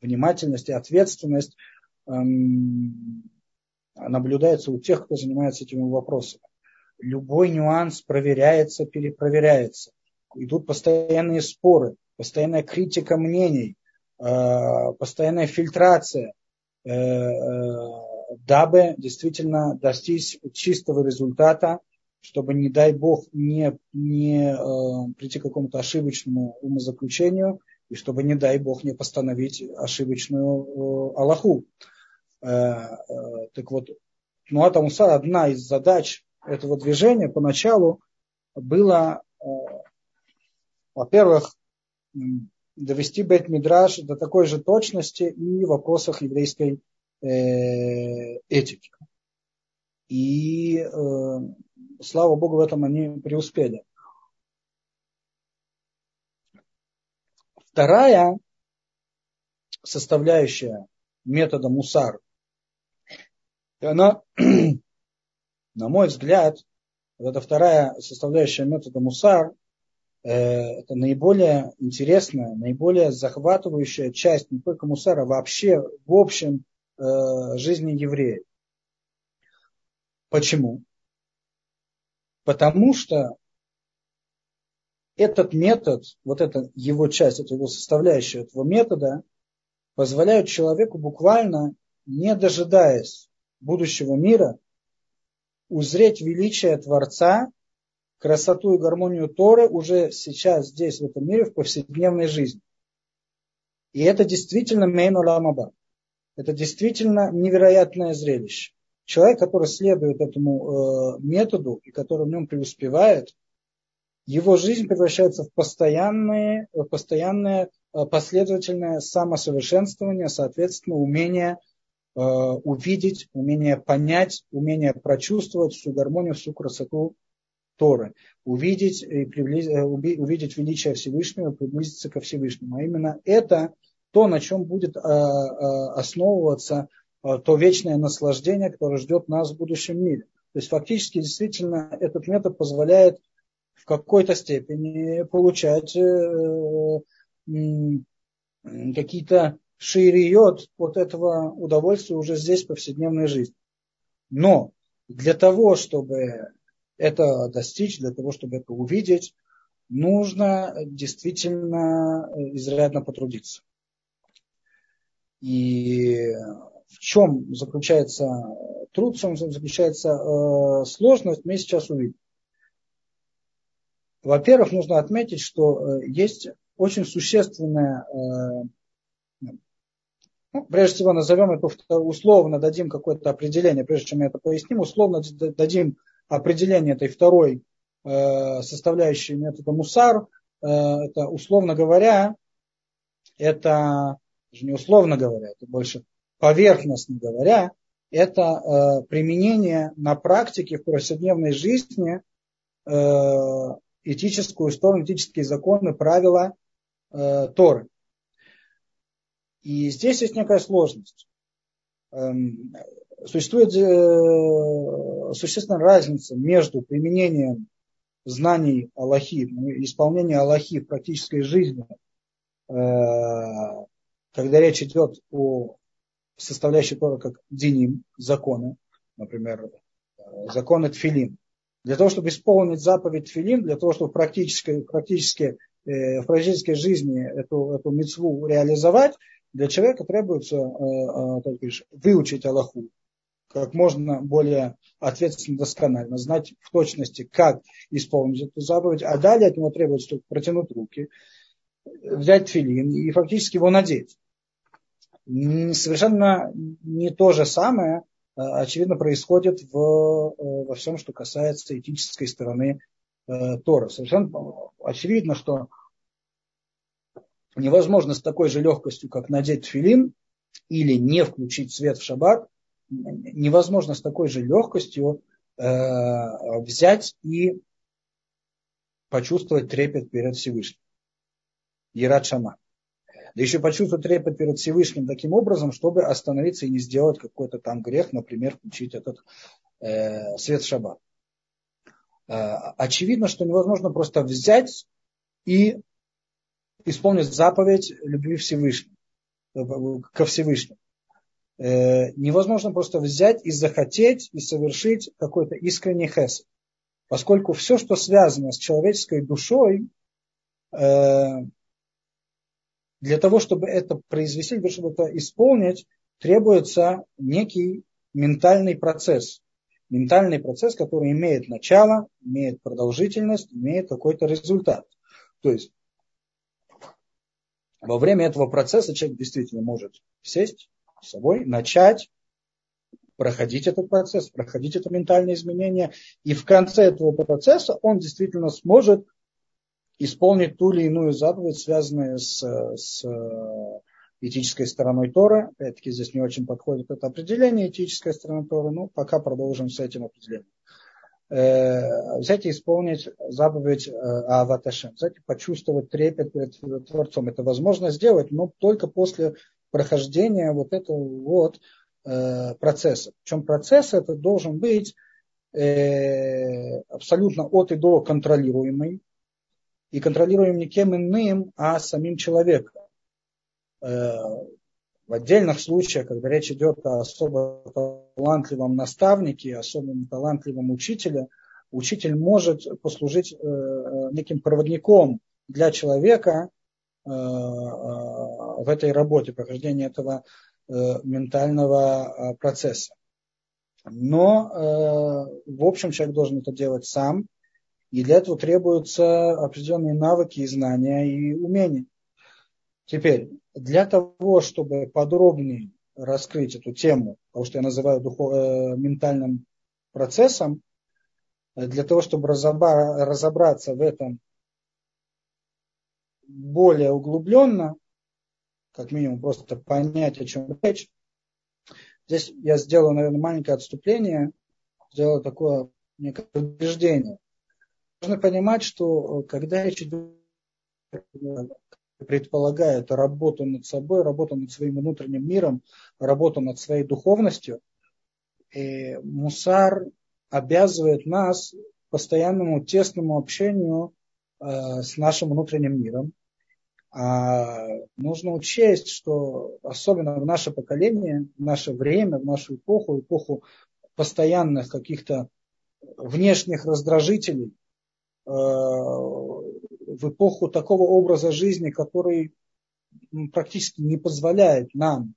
внимательность и ответственность эм, наблюдается у тех, кто занимается этими вопросами. Любой нюанс проверяется, перепроверяется. Идут постоянные споры, постоянная критика мнений, э, постоянная фильтрация, э, э, дабы действительно достичь чистого результата, чтобы, не дай бог, не, не прийти к какому-то ошибочному умозаключению – и чтобы, не дай Бог, не постановить ошибочную Аллаху. Так вот, Нуата Мусар, одна из задач этого движения поначалу было, во-первых, довести Бет Мидраш до такой же точности и в вопросах еврейской э, этики. И э, слава Богу, в этом они преуспели. Вторая составляющая метода мусар, она, на мой взгляд, вот эта вторая составляющая метода мусар, это наиболее интересная, наиболее захватывающая часть не только мусара, вообще в общем э, жизни евреев. Почему? Потому что этот метод, вот эта его часть, это его составляющая этого метода, позволяют человеку буквально, не дожидаясь будущего мира, узреть величие Творца, красоту и гармонию Торы уже сейчас, здесь, в этом мире, в повседневной жизни. И это действительно мейну ламаба. Это действительно невероятное зрелище. Человек, который следует этому э, методу и который в нем преуспевает, его жизнь превращается в постоянное, постоянное э, последовательное самосовершенствование, соответственно, умение э, увидеть, умение понять, умение прочувствовать всю гармонию, всю красоту Торы, увидеть, и приблиз... Э, увидеть величие Всевышнего, приблизиться ко Всевышнему. А именно это то, на чем будет основываться то вечное наслаждение, которое ждет нас в будущем мире. То есть фактически действительно этот метод позволяет в какой-то степени получать э, какие-то шириот от этого удовольствия уже здесь, в повседневной жизни. Но для того, чтобы это достичь, для того, чтобы это увидеть, нужно действительно изрядно потрудиться. И в чем заключается труд, в чем заключается э, сложность, мы сейчас увидим. Во-первых, нужно отметить, что э, есть очень существенная, э, ну, прежде всего назовем это условно, дадим какое-то определение, прежде чем я это поясним, условно дадим определение этой второй э, составляющей метода мусар. Это, условно говоря, это не условно говоря, это больше поверхностно говоря, это применение на практике в повседневной жизни этическую сторону, этические законы, правила э, Торы. И здесь есть некая сложность. Существует э, существенная разница между применением знаний Аллахи, исполнением Аллахи в практической жизни, э, когда речь идет о составляющей Торы как диним, законы, например, э, законы Тфилин, для того, чтобы исполнить заповедь Филин, для того, чтобы практически, практически в практической жизни эту, эту мецву реализовать, для человека требуется выучить Аллаху как можно более ответственно, досконально, знать в точности, как исполнить эту заповедь, а далее от него требуется только протянуть руки, взять филин и фактически его надеть. Совершенно не то же самое – Э, очевидно, происходит в, э, во всем, что касается этической стороны э, Тора. Совершенно очевидно, что невозможно с такой же легкостью, как надеть филин или не включить свет в шаббат, невозможно с такой же легкостью э, взять и почувствовать трепет перед Всевышним. Ерат Шама да еще почувствовать трепет перед Всевышним таким образом, чтобы остановиться и не сделать какой-то там грех, например, включить этот э, свет шаббат. Э, очевидно, что невозможно просто взять и исполнить заповедь любви Всевышнему, э, ко Всевышнему. Э, невозможно просто взять и захотеть и совершить какой-то искренний хесед. Поскольку все, что связано с человеческой душой, э, для того, чтобы это произвести, для того, чтобы это исполнить, требуется некий ментальный процесс. Ментальный процесс, который имеет начало, имеет продолжительность, имеет какой-то результат. То есть во время этого процесса человек действительно может сесть с собой, начать проходить этот процесс, проходить это ментальное изменение. И в конце этого процесса он действительно сможет исполнить ту или иную заповедь, связанную с, с этической стороной Торы. Опять-таки здесь не очень подходит это определение этической стороны Торы, но пока продолжим с этим определением. Э, взять и исполнить заповедь э, Аваташем, взять и почувствовать трепет перед Творцом. Это возможно сделать, но только после прохождения вот этого вот э, процесса. Причем процесс это должен быть абсолютно от и до контролируемый. И контролируем не кем иным, а самим человеком. В отдельных случаях, когда речь идет о особо талантливом наставнике, особо талантливом учителе, учитель может послужить э, э, неким проводником для человека э, в этой работе, прохождения этого ментального процесса. Но, в общем, человек должен это делать сам, и для этого требуются определенные навыки и знания и умения. Теперь, для того, чтобы подробнее раскрыть эту тему, потому что я называю духов, э, ментальным процессом, э, для того, чтобы разобра, разобраться в этом более углубленно, как минимум просто понять, о чем речь, здесь я сделаю, наверное, маленькое отступление, сделаю такое некое убеждение. Нужно понимать, что э, когда речь идет предполагает работу над собой, работу над своим внутренним миром, работу над своей духовностью. И мусар обязывает нас постоянному тесному общению с нашим внутренним миром. А нужно учесть, что особенно в наше поколение, в наше время, в нашу эпоху, эпоху постоянных каких-то внешних раздражителей, э, в эпоху такого образа жизни, который практически не позволяет нам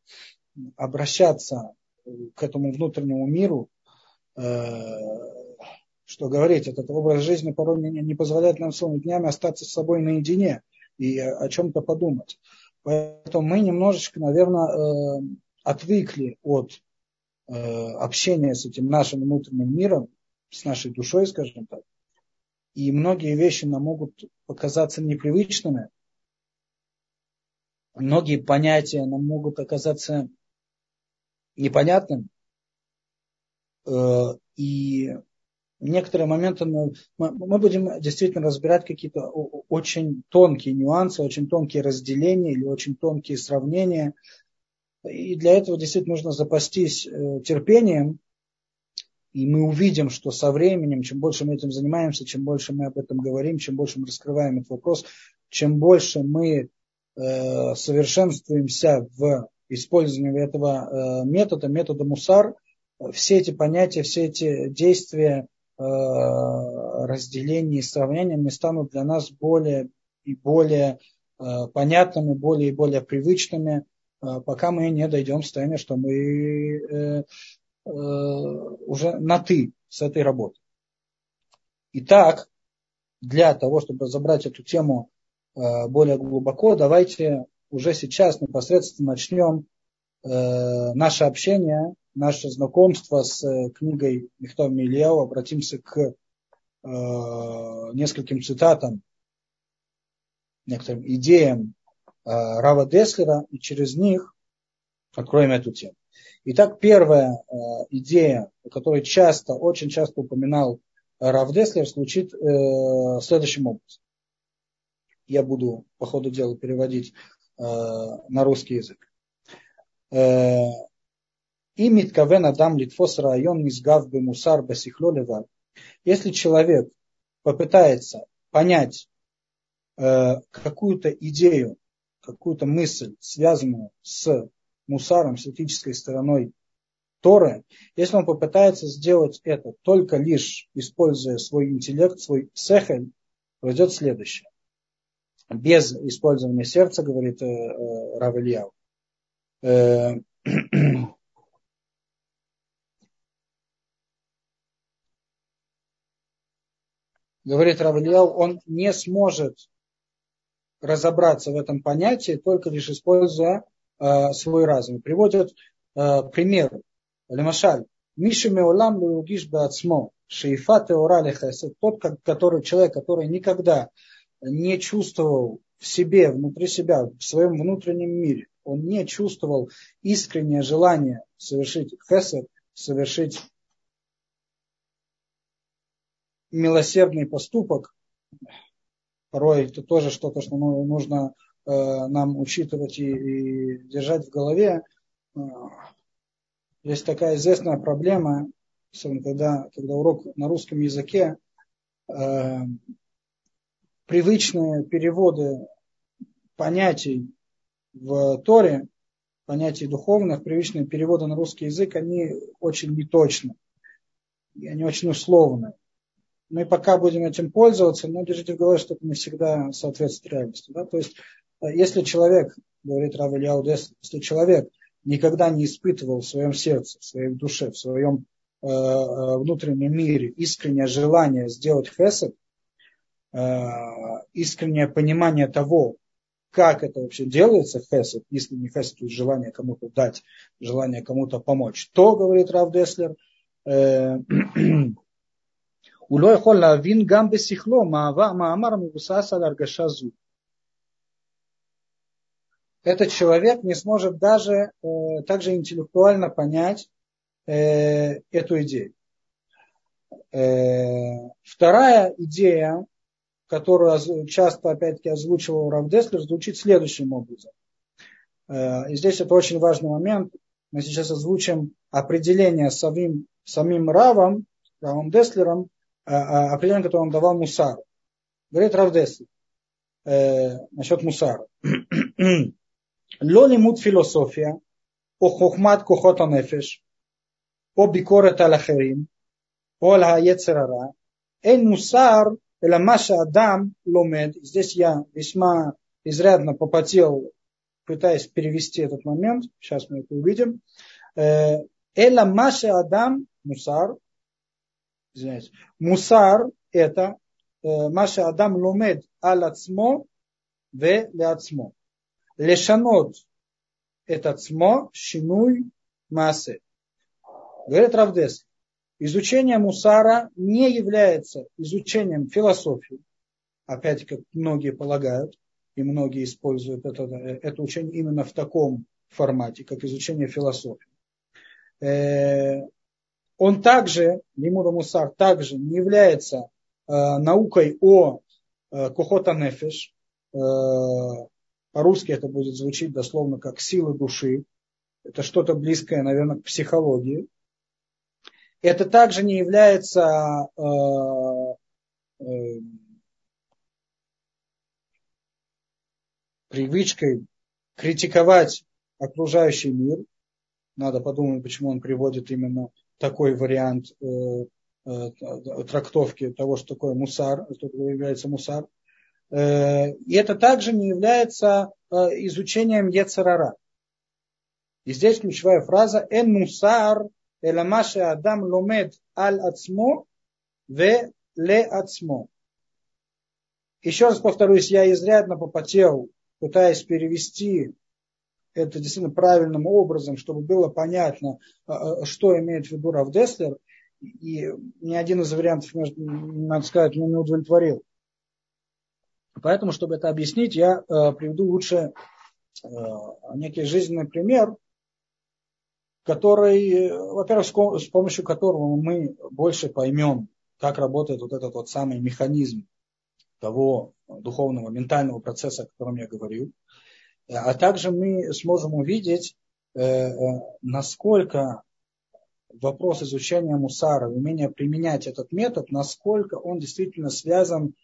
обращаться к этому внутреннему миру, э, что говорить, этот образ жизни порой не позволяет нам целыми днями остаться с собой наедине и о чем-то подумать. Поэтому мы немножечко, наверное, э, отвыкли от э, общения с этим нашим внутренним миром, с нашей душой, скажем так. И многие вещи нам могут показаться непривычными. Многие понятия нам могут оказаться непонятными. Э, и некоторые моменты мы, мы будем действительно разбирать какие-то очень тонкие нюансы, очень тонкие разделения или очень тонкие сравнения. И для этого действительно нужно запастись э, терпением и мы увидим, что со временем, чем больше мы этим занимаемся, чем больше мы об этом говорим, чем больше мы раскрываем этот вопрос, чем больше мы э, совершенствуемся в использовании этого э, метода, метода мусар, все эти понятия, все эти действия э, разделения и сравнения станут для нас более и более э, понятными, более и более привычными, э, пока мы не дойдем в состояние, что мы уже на ты с этой работой. Итак, для того, чтобы разобрать эту тему более глубоко, давайте уже сейчас непосредственно начнем наше общение, наше знакомство с книгой Михтов Ильяу, обратимся к нескольким цитатам, некоторым идеям Рава Деслера, и через них откроем эту тему. Итак, первая э, идея, о которой часто, очень часто упоминал Рав Деслер, звучит э, следующим образом. Я буду по ходу дела переводить э, на русский язык. Э, Имит кавен адам литфос район мизгав бемусар басихло левад. Если человек попытается понять э, какую-то идею, какую-то мысль, связанную с мусаром, с этической стороной Торы, если он попытается сделать это только лишь используя свой интеллект, свой сехель, произойдет следующее. Без использования сердца, говорит э, э, Рав Ильяу. Э, говорит Рав Ильяу, он не сможет разобраться в этом понятии, только лишь используя Э, свой разум. Приводят э, пример. Лемашаль, Миши Меулам Лугиш Бацмо, Шейфа Теора Лехесед, тот, который, человек, который никогда не чувствовал в себе, внутри себя, в своем внутреннем мире, он не чувствовал искреннее желание совершить хесед, совершить милосердный поступок, порой это тоже что-то, что нужно э, нам учитывать и, и держать в голове. Э, есть такая известная проблема, когда, когда урок на русском языке, э, привычные переводы понятий в Торе, понятий духовных, привычные переводы на русский язык, они очень неточны. И они очень условны. Мы пока будем этим пользоваться, но держите в голове, что это не всегда соответствует реальности. Да? То есть, э, если человек, говорит Рав Ильяудес, если человек никогда не испытывал в своем сердце, в своей душе, в своем э, э внутреннем мире искреннее желание сделать хесед, Э, искреннее понимание того, как это вообще делается, хесед, если не хесед, то есть желание кому-то дать, желание кому-то помочь, то, говорит Рав Деслер, הוא לא יכול להבין גם בשכלו מאמר המבוסס על הרגשה זו. Этот человек не сможет даже э, также интеллектуально понять э, эту идею. Э, вторая идея, которую часто, опять-таки, озвучивал Равдеслер, звучит следующим образом. Э, и здесь это очень важный момент. Мы сейчас озвучим определение самим, самим Равом, Равом Деслером, э, а, определение, которое он давал Мусару. Говорит Равдеслер э, насчет Мусара. Лони мут философия, о хохмат кохота нефеш, о бикорет алахерим, о аль хаецерара, эн мусар – Эламаша Адам Ломед. здесь я весьма изрядно попотел, пытаясь перевести этот момент, сейчас мы это увидим. Э, Эламаша Адам Мусар, извиняюсь, Мусар это э, Маша Адам Лумед Алацмо Ве Леацмо. Лешанот это цмо, шинуй, массы. Говорит Равдес, изучение мусара не является изучением философии, опять как многие полагают, и многие используют это, это учение именно в таком формате, как изучение философии. Э, он также, Лимура Мусар, также не является э, наукой о э, Кухота Нефеш. По-русски это будет звучить дословно как сила души. Это что-то близкое, наверное, к психологии. Это также не является э, э, привычкой критиковать окружающий мир. Надо подумать, почему он приводит именно такой вариант э, трактовки того, что такое мусар, что является мусар. И это также не является изучением Ецарара. И здесь ключевая фраза «эн мусар אלא מה שהאדם לומד על עצמו ולעצמו. Еще раз повторюсь, я изрядно попотел, пытаясь перевести это действительно правильным образом, чтобы было понятно, а, а, что имеет в виду Раф Деслер. И ни один из вариантов, надо сказать, меня не удовлетворил. Поэтому, чтобы это объяснить, я а, приведу лучше некий жизненный пример – который, во-первых, с помощью которого мы больше поймем, как работает вот этот вот самый механизм того духовного, ментального процесса, о котором я говорил. А также мы сможем увидеть, э, э, насколько вопрос изучения мусара, умение применять этот метод, насколько он действительно связан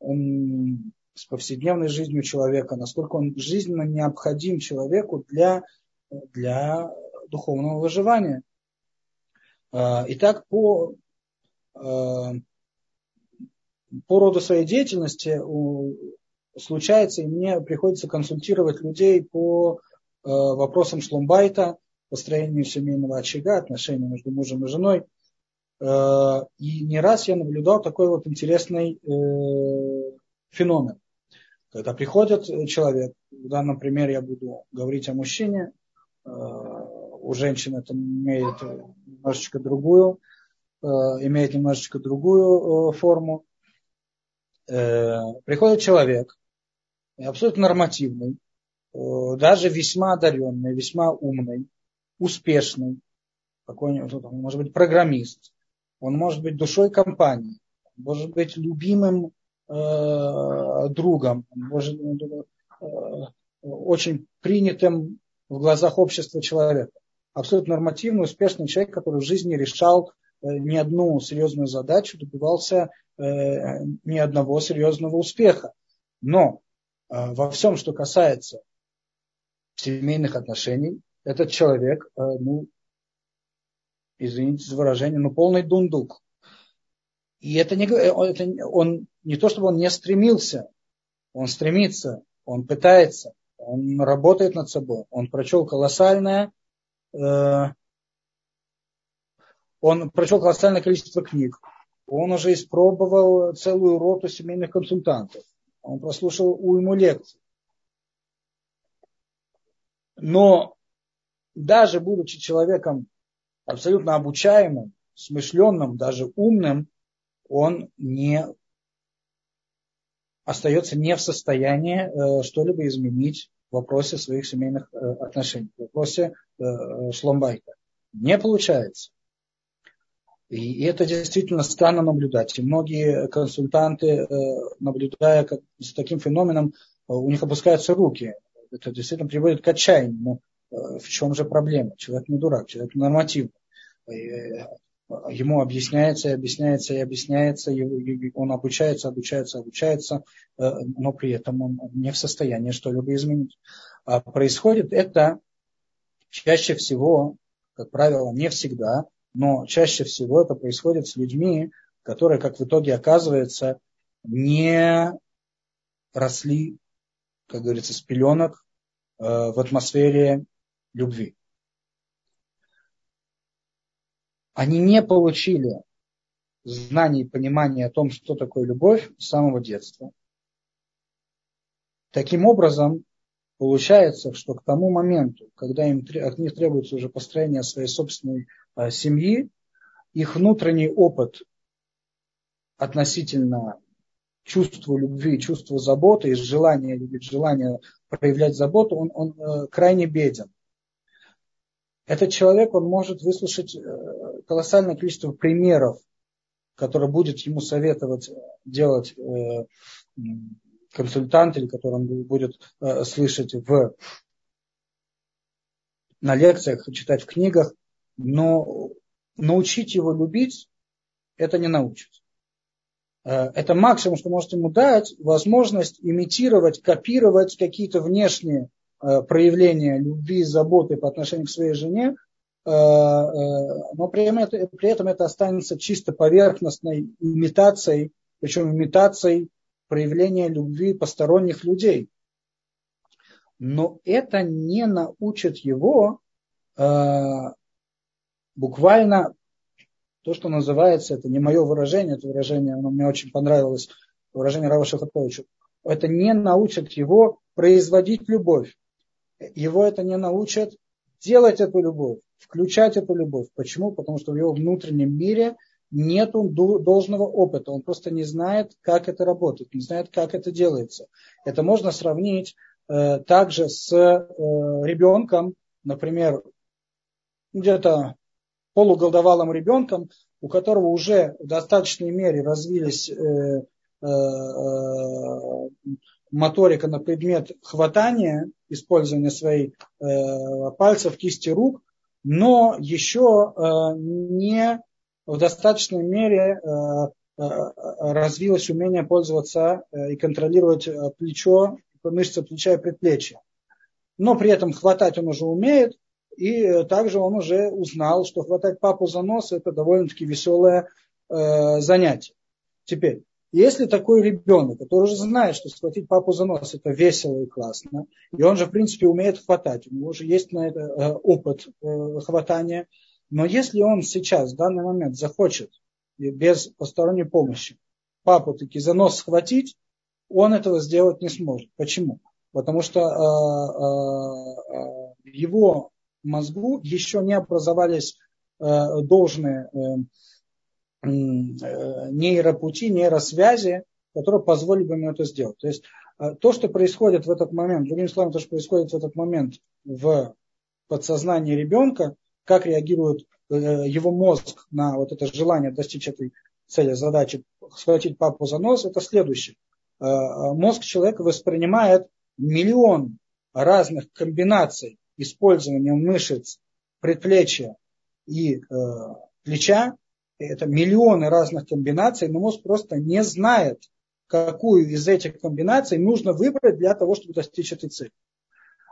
с повседневной жизнью человека, насколько он жизненно необходим человеку для, для духовного выживания. А, итак, по, а, по роду своей деятельности случается, и мне приходится консультировать людей по а, вопросам шлумбайта, построению семейного очага, отношений между мужем и женой. И не раз я наблюдал такой вот интересный э, феномен. Когда приходит человек, в данном примере я буду говорить о мужчине, у женщин это имеет немножечко другую, имеет немножечко другую форму. Приходит человек, абсолютно нормативный, даже весьма одаренный, весьма умный, успешный, какой-нибудь, он может быть программист, он может быть душой компании, может быть любимым э, другом, может э, очень принятым в глазах общества человека. Абсолютно нормативный, успешный человек, который в жизни решал э, не одну серьезную задачу, добивался э, ни одного серьезного успеха. Но э, во всем, что касается семейных отношений, этот человек, ну, извините за выражение, ну, полный дундук. И это не, это, он не то, чтобы он не стремился, он стремится, он пытается, он работает над собой, он прочел колоссальное, он прочел колоссальное количество книг, он уже испробовал целую роту семейных консультантов, он прослушал уйму лекций. Но даже будучи человеком абсолютно обучаемым, смышленным, даже умным, он не остается не в состоянии э, что-либо изменить в вопросе своих семейных э, отношений, в вопросе э, шломбайта. Не получается. И это действительно странно наблюдать. И многие консультанты, наблюдая за таким феноменом, у них опускаются руки. Это действительно приводит к отчаянию. Но в чем же проблема? Человек не дурак, человек нормативный ему объясняется и объясняется и объясняется, он обучается, обучается, обучается, э, но при этом он не в состоянии что-либо изменить. А происходит это чаще всего, как правило, не всегда, но чаще всего это происходит с людьми, которые, как в итоге оказывается, не росли, как говорится, с пеленок э, в атмосфере любви. Они не получили знаний и понимания о том, что такое любовь с самого детства. Таким образом, получается, что к тому моменту, когда им, от них требуется уже построение своей собственной а, семьи, их внутренний опыт относительно чувства любви, чувства заботы и желания любить, желания проявлять заботу, он, он э, крайне беден. Этот человек, он может выслушать э, колоссальное количество примеров, которые будет ему советовать делать э, консультант или который он будет э, слышать в, на лекциях, читать в книгах, но научить его любить это не научит. Это максимум, что может ему дать, возможность имитировать, копировать какие-то внешние Э, проявления любви заботы по отношению к своей жене, э, э, но при этом, это, при этом это останется чисто поверхностной имитацией, причем имитацией проявления любви посторонних людей. Но это не научит его буквально то, что называется, это не мое выражение, это выражение, оно мне очень понравилось, выражение Рава Шахатовича, это не научит его производить любовь. Его это не научит делать эту любовь, включать эту любовь. Почему? Потому что в его внутреннем мире нет должного опыта. Он просто не знает, как это работает, не знает, как это делается. Это можно сравнить э, также с э, ребенком, например, где-то полуголдовалым ребенком, у которого уже в достаточной мере развились э, э, э моторика на предмет хватания, использования своих э, пальцев, кисти рук, но еще э, не в достаточной мере э, э развилось умение пользоваться и контролировать плечо, мышцы плеча и предплечья. Но при этом хватать он уже умеет, и также он уже узнал, что хватать папу за нос это довольно-таки веселое занятие. Теперь, если такой ребенок, который уже знает, что схватить папу за нос это весело и классно, и он же, в принципе, умеет хватать, у него уже есть на это э, опыт э, хватания, но если он сейчас, в данный момент, захочет без посторонней помощи папу таки за нос схватить, он этого сделать не сможет. Почему? Потому что э, его мозгу еще не образовались должные нейропути, нейросвязи, которые позволили бы ему это сделать. То есть то, что происходит в этот момент, другими словами, то, что происходит в этот момент в подсознании ребенка, как реагирует его мозг на вот это желание достичь этой цели, задачи, схватить папу за нос, это следующее. Мозг человека воспринимает миллион разных комбинаций использования мышц предплечья и э, плеча, это миллионы разных комбинаций, но мозг просто не знает, какую из этих комбинаций нужно выбрать для того, чтобы достичь этой цели.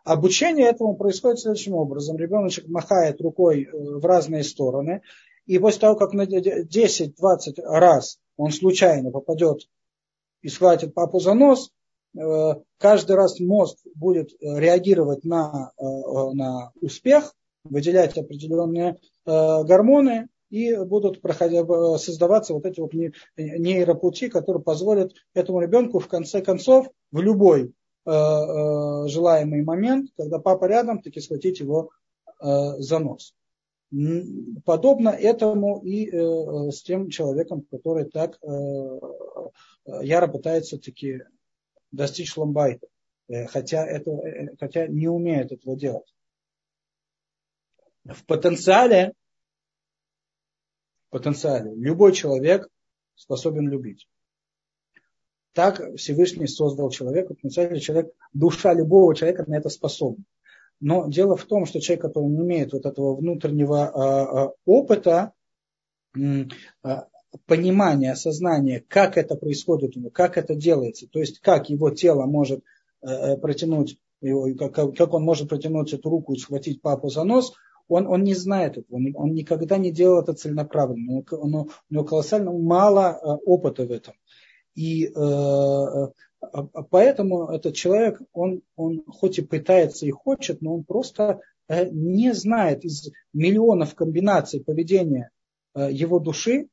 Обучение этому происходит следующим образом. Ребеночек махает рукой э, в разные стороны, и после того, как на 10-20 раз он случайно попадет и схватит папу за нос, Э, каждый раз мозг будет э, реагировать на, на успех, выделять определенные гормоны, и будут создаваться вот эти вот нейропути, которые позволят этому ребенку в конце концов в любой желаемый момент, когда папа рядом, таки схватить его за нос. Подобно этому и с тем человеком, который так яро пытается таки достичь ламбайта, э, хотя, это, э, хотя не умеет этого делать. В потенциале, потенциале любой человек способен любить. Так Всевышний создал человека, потенциально человек, душа любого человека на это способна. Но дело в том, что человек, который не имеет вот этого внутреннего а, а, опыта, а, понимание, осознание, как это происходит у него, как это делается, то есть как его тело может э, э протянуть, как, как он может протянуть эту руку и схватить папу за нос, он, он не знает этого, он, он никогда не делал это целенаправленно, он, он, у него колоссально мало э, опыта в этом. И э, э а, а поэтому этот человек, он, он хоть и пытается и хочет, но он просто э, не знает из миллионов комбинаций поведения его души,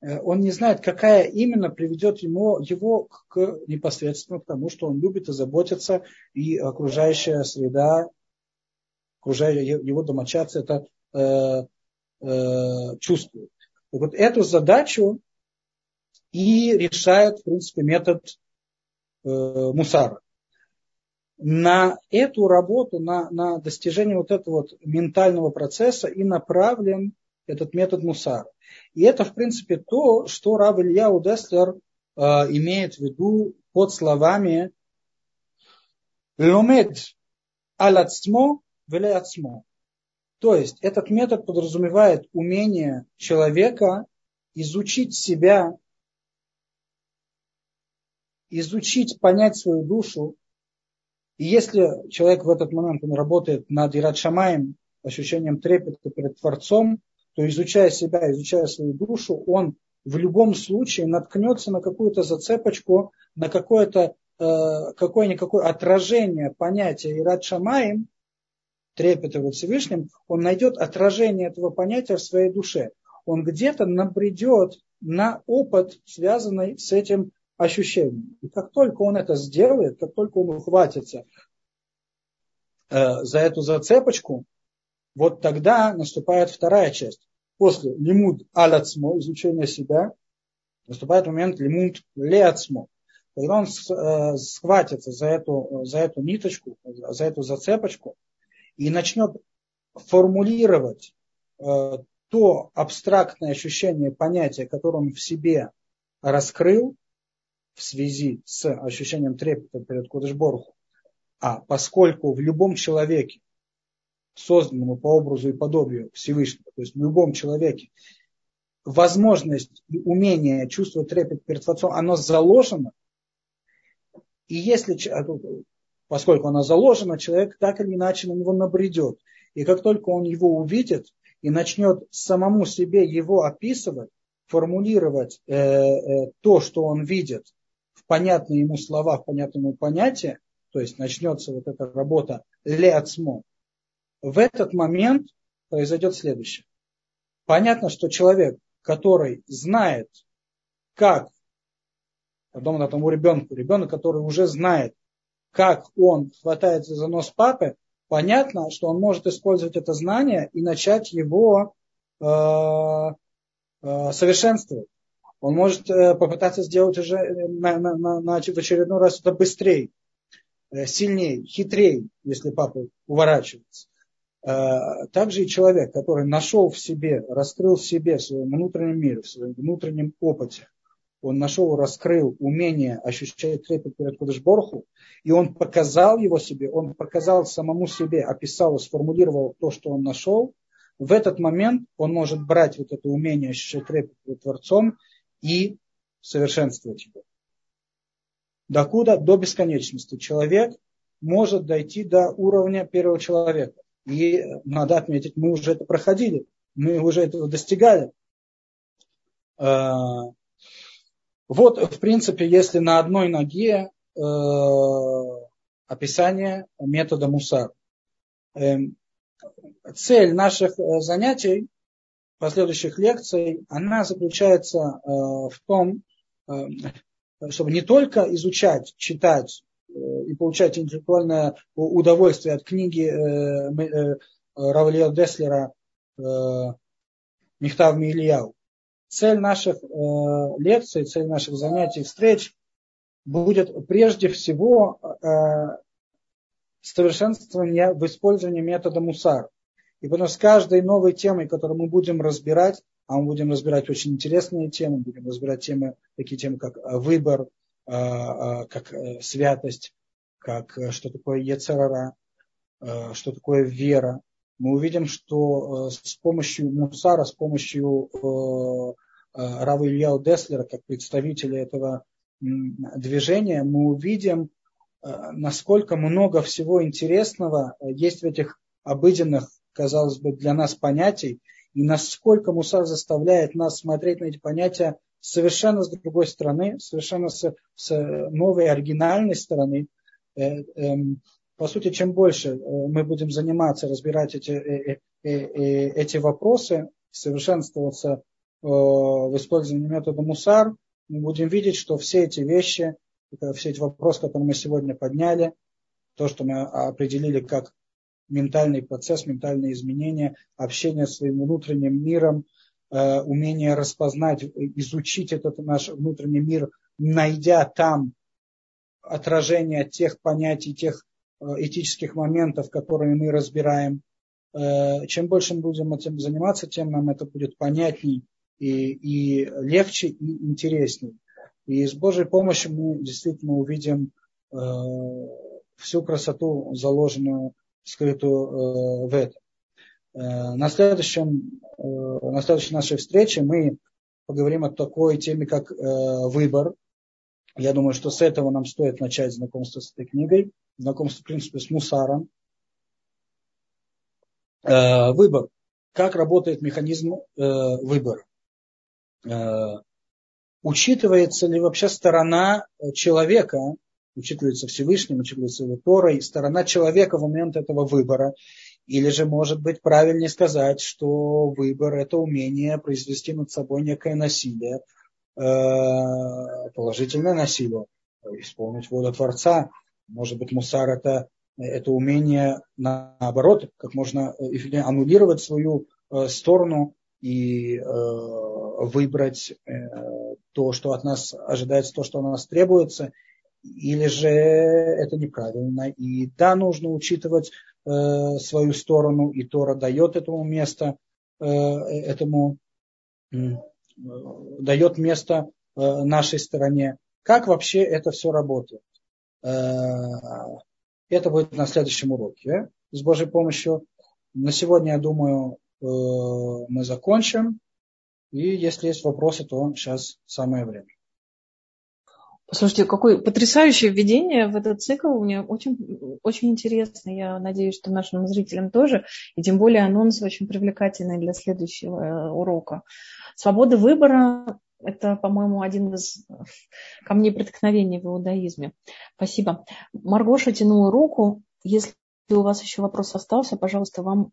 он не знает, какая именно приведет ему, его к непосредственно к тому, что он любит и заботится, и окружающая среда, окружающая его домочадцы это э, э, чувствует. Так вот эту задачу и решает, в принципе, метод э, мусара. На эту работу, на, на достижение вот этого вот ментального процесса и направлен этот метод мусара. И это, в принципе, то, что Рав Илья Удеслер э, имеет в виду под словами «ломед алацмо велеацмо». То есть этот метод подразумевает умение человека изучить себя, изучить, понять свою душу. И если человек в этот момент он работает над Ират Шамаем, ощущением трепета перед Творцом, то изучая себя, изучая свою душу, он в любом случае наткнется на какую-то зацепочку, на какое-то э, какое-никакое отражение понятия Ират Шамаем, трепета во Всевышнем, он найдет отражение этого понятия в своей душе. Он где-то набредет на опыт, связанный с этим ощущением. И как только он это сделает, как только он ухватится э, за эту зацепочку, вот тогда наступает вторая часть. После лимуд аляцмо, изучения себя, наступает момент лимуд леацмо. Когда он э, схватится за эту, за эту ниточку, за эту зацепочку и начнет формулировать э, то абстрактное ощущение, понятие, которое он в себе раскрыл в связи с ощущением трепета перед Кудышборху, а поскольку в любом человеке созданному по образу и подобию Всевышнего, то есть в любом человеке, возможность и умение чувствовать трепет перед Творцом, оно заложено. И если, а поскольку оно заложено, человек так или иначе на него набредет. И как только он его увидит и начнет самому себе его описывать, формулировать э, э, то, что он видит в понятные ему слова, в понятные ему понятия, то есть начнется вот эта работа леацмо, в этот момент произойдет следующее. Понятно, что человек, который знает, как, подобно тому ребенку, ребенок, который уже знает, как он хватается за нос папы, понятно, что он может использовать это знание и начать его э, э, совершенствовать. Он может э, попытаться сделать уже э, на, на, на, на, в очередной раз это быстрее, э, сильнее, хитрее, если папа уворачивается. Э, также и человек, который нашел в себе, раскрыл в себе, в своем внутреннем мире, в своем внутреннем опыте, он нашел, раскрыл умение ощущать трепет перед Кудышборху, и он показал его себе, он показал самому себе, описал, сформулировал то, что он нашел, в этот момент он может брать вот это умение ощущать трепет перед Творцом и совершенствовать его. Докуда? До бесконечности. Человек может дойти до уровня первого человека. И надо отметить, мы уже это проходили, мы уже этого достигали. Вот, в принципе, если на одной ноге э, описание метода мусар. Э, цель наших э, занятий, последующих лекций, она заключается э, в том, э, чтобы не только изучать, читать э, и получать интеллектуальное удовольствие от книги э, э, Равлия Деслера э, Михтав Мильяу, цель наших э, лекций, цель наших занятий, встреч будет прежде всего э, совершенствование в использовании метода мусар. И потому с каждой новой темой, которую мы будем разбирать, а мы будем разбирать очень интересные темы, будем разбирать темы, такие темы, как э, выбор, как святость, как что такое Ецарара, что такое вера, мы увидим, что э, с помощью Мусара, с помощью э, э, Рава Илья Деслера, как представителя этого движения, мы увидим, насколько много всего интересного есть в этих обыденных, казалось бы, для нас понятий, и насколько Мусар заставляет нас смотреть на эти понятия совершенно с другой стороны, совершенно с, с новой оригинальной стороны. По сути, чем больше э, мы будем заниматься, разбирать эти, э, э, эти вопросы, совершенствоваться в использовании метода мусар, мы будем видеть, что все эти вещи, все эти вопросы, которые мы сегодня подняли, то, что мы определили как ментальный процесс, ментальные изменения, общение с своим внутренним миром, умение распознать, изучить этот наш внутренний мир, найдя там отражение тех понятий, тех этических моментов, которые мы разбираем. Э, чем больше мы будем этим заниматься, тем нам это будет понятней и, и легче, и интересней. И с Божьей помощью мы действительно увидим э, всю красоту, заложенную, скрытую в этом. На, следующем, на следующей нашей встрече мы поговорим о такой теме, как выбор. Я думаю, что с этого нам стоит начать знакомство с этой книгой знакомство, в принципе, с мусаром. Э, выбор. Как работает механизм э, выбора? Э, учитывается ли вообще сторона человека, учитывается Всевышним, учитывается его Торой, сторона человека в момент этого выбора, или же, может быть, правильнее сказать, что выбор – это умение произвести над собой некое насилие, положительное насилие, исполнить волю Творца, может быть, мусар это, это умение наоборот, как можно э, аннулировать свою э, сторону и э, выбрать то, что от нас ожидается, то, что от нас требуется, или же это неправильно. И да, нужно учитывать свою сторону, и Тора дает этому место, этому дает место нашей стороне. Как вообще это все работает? Э, это будет на следующем уроке. С Божьей помощью. На сегодня, я думаю, э, мы закончим. И если есть вопросы, то сейчас самое время. Слушайте, какое потрясающее введение в этот цикл. Мне очень, очень интересно. Я надеюсь, что нашим зрителям тоже. И тем более анонс очень привлекательный для следующего э, урока. Свобода выбора это, по-моему, один из камней преткновения в иудаизме. Спасибо. Маргоша тянула руку. Если у вас еще вопрос остался, пожалуйста, вам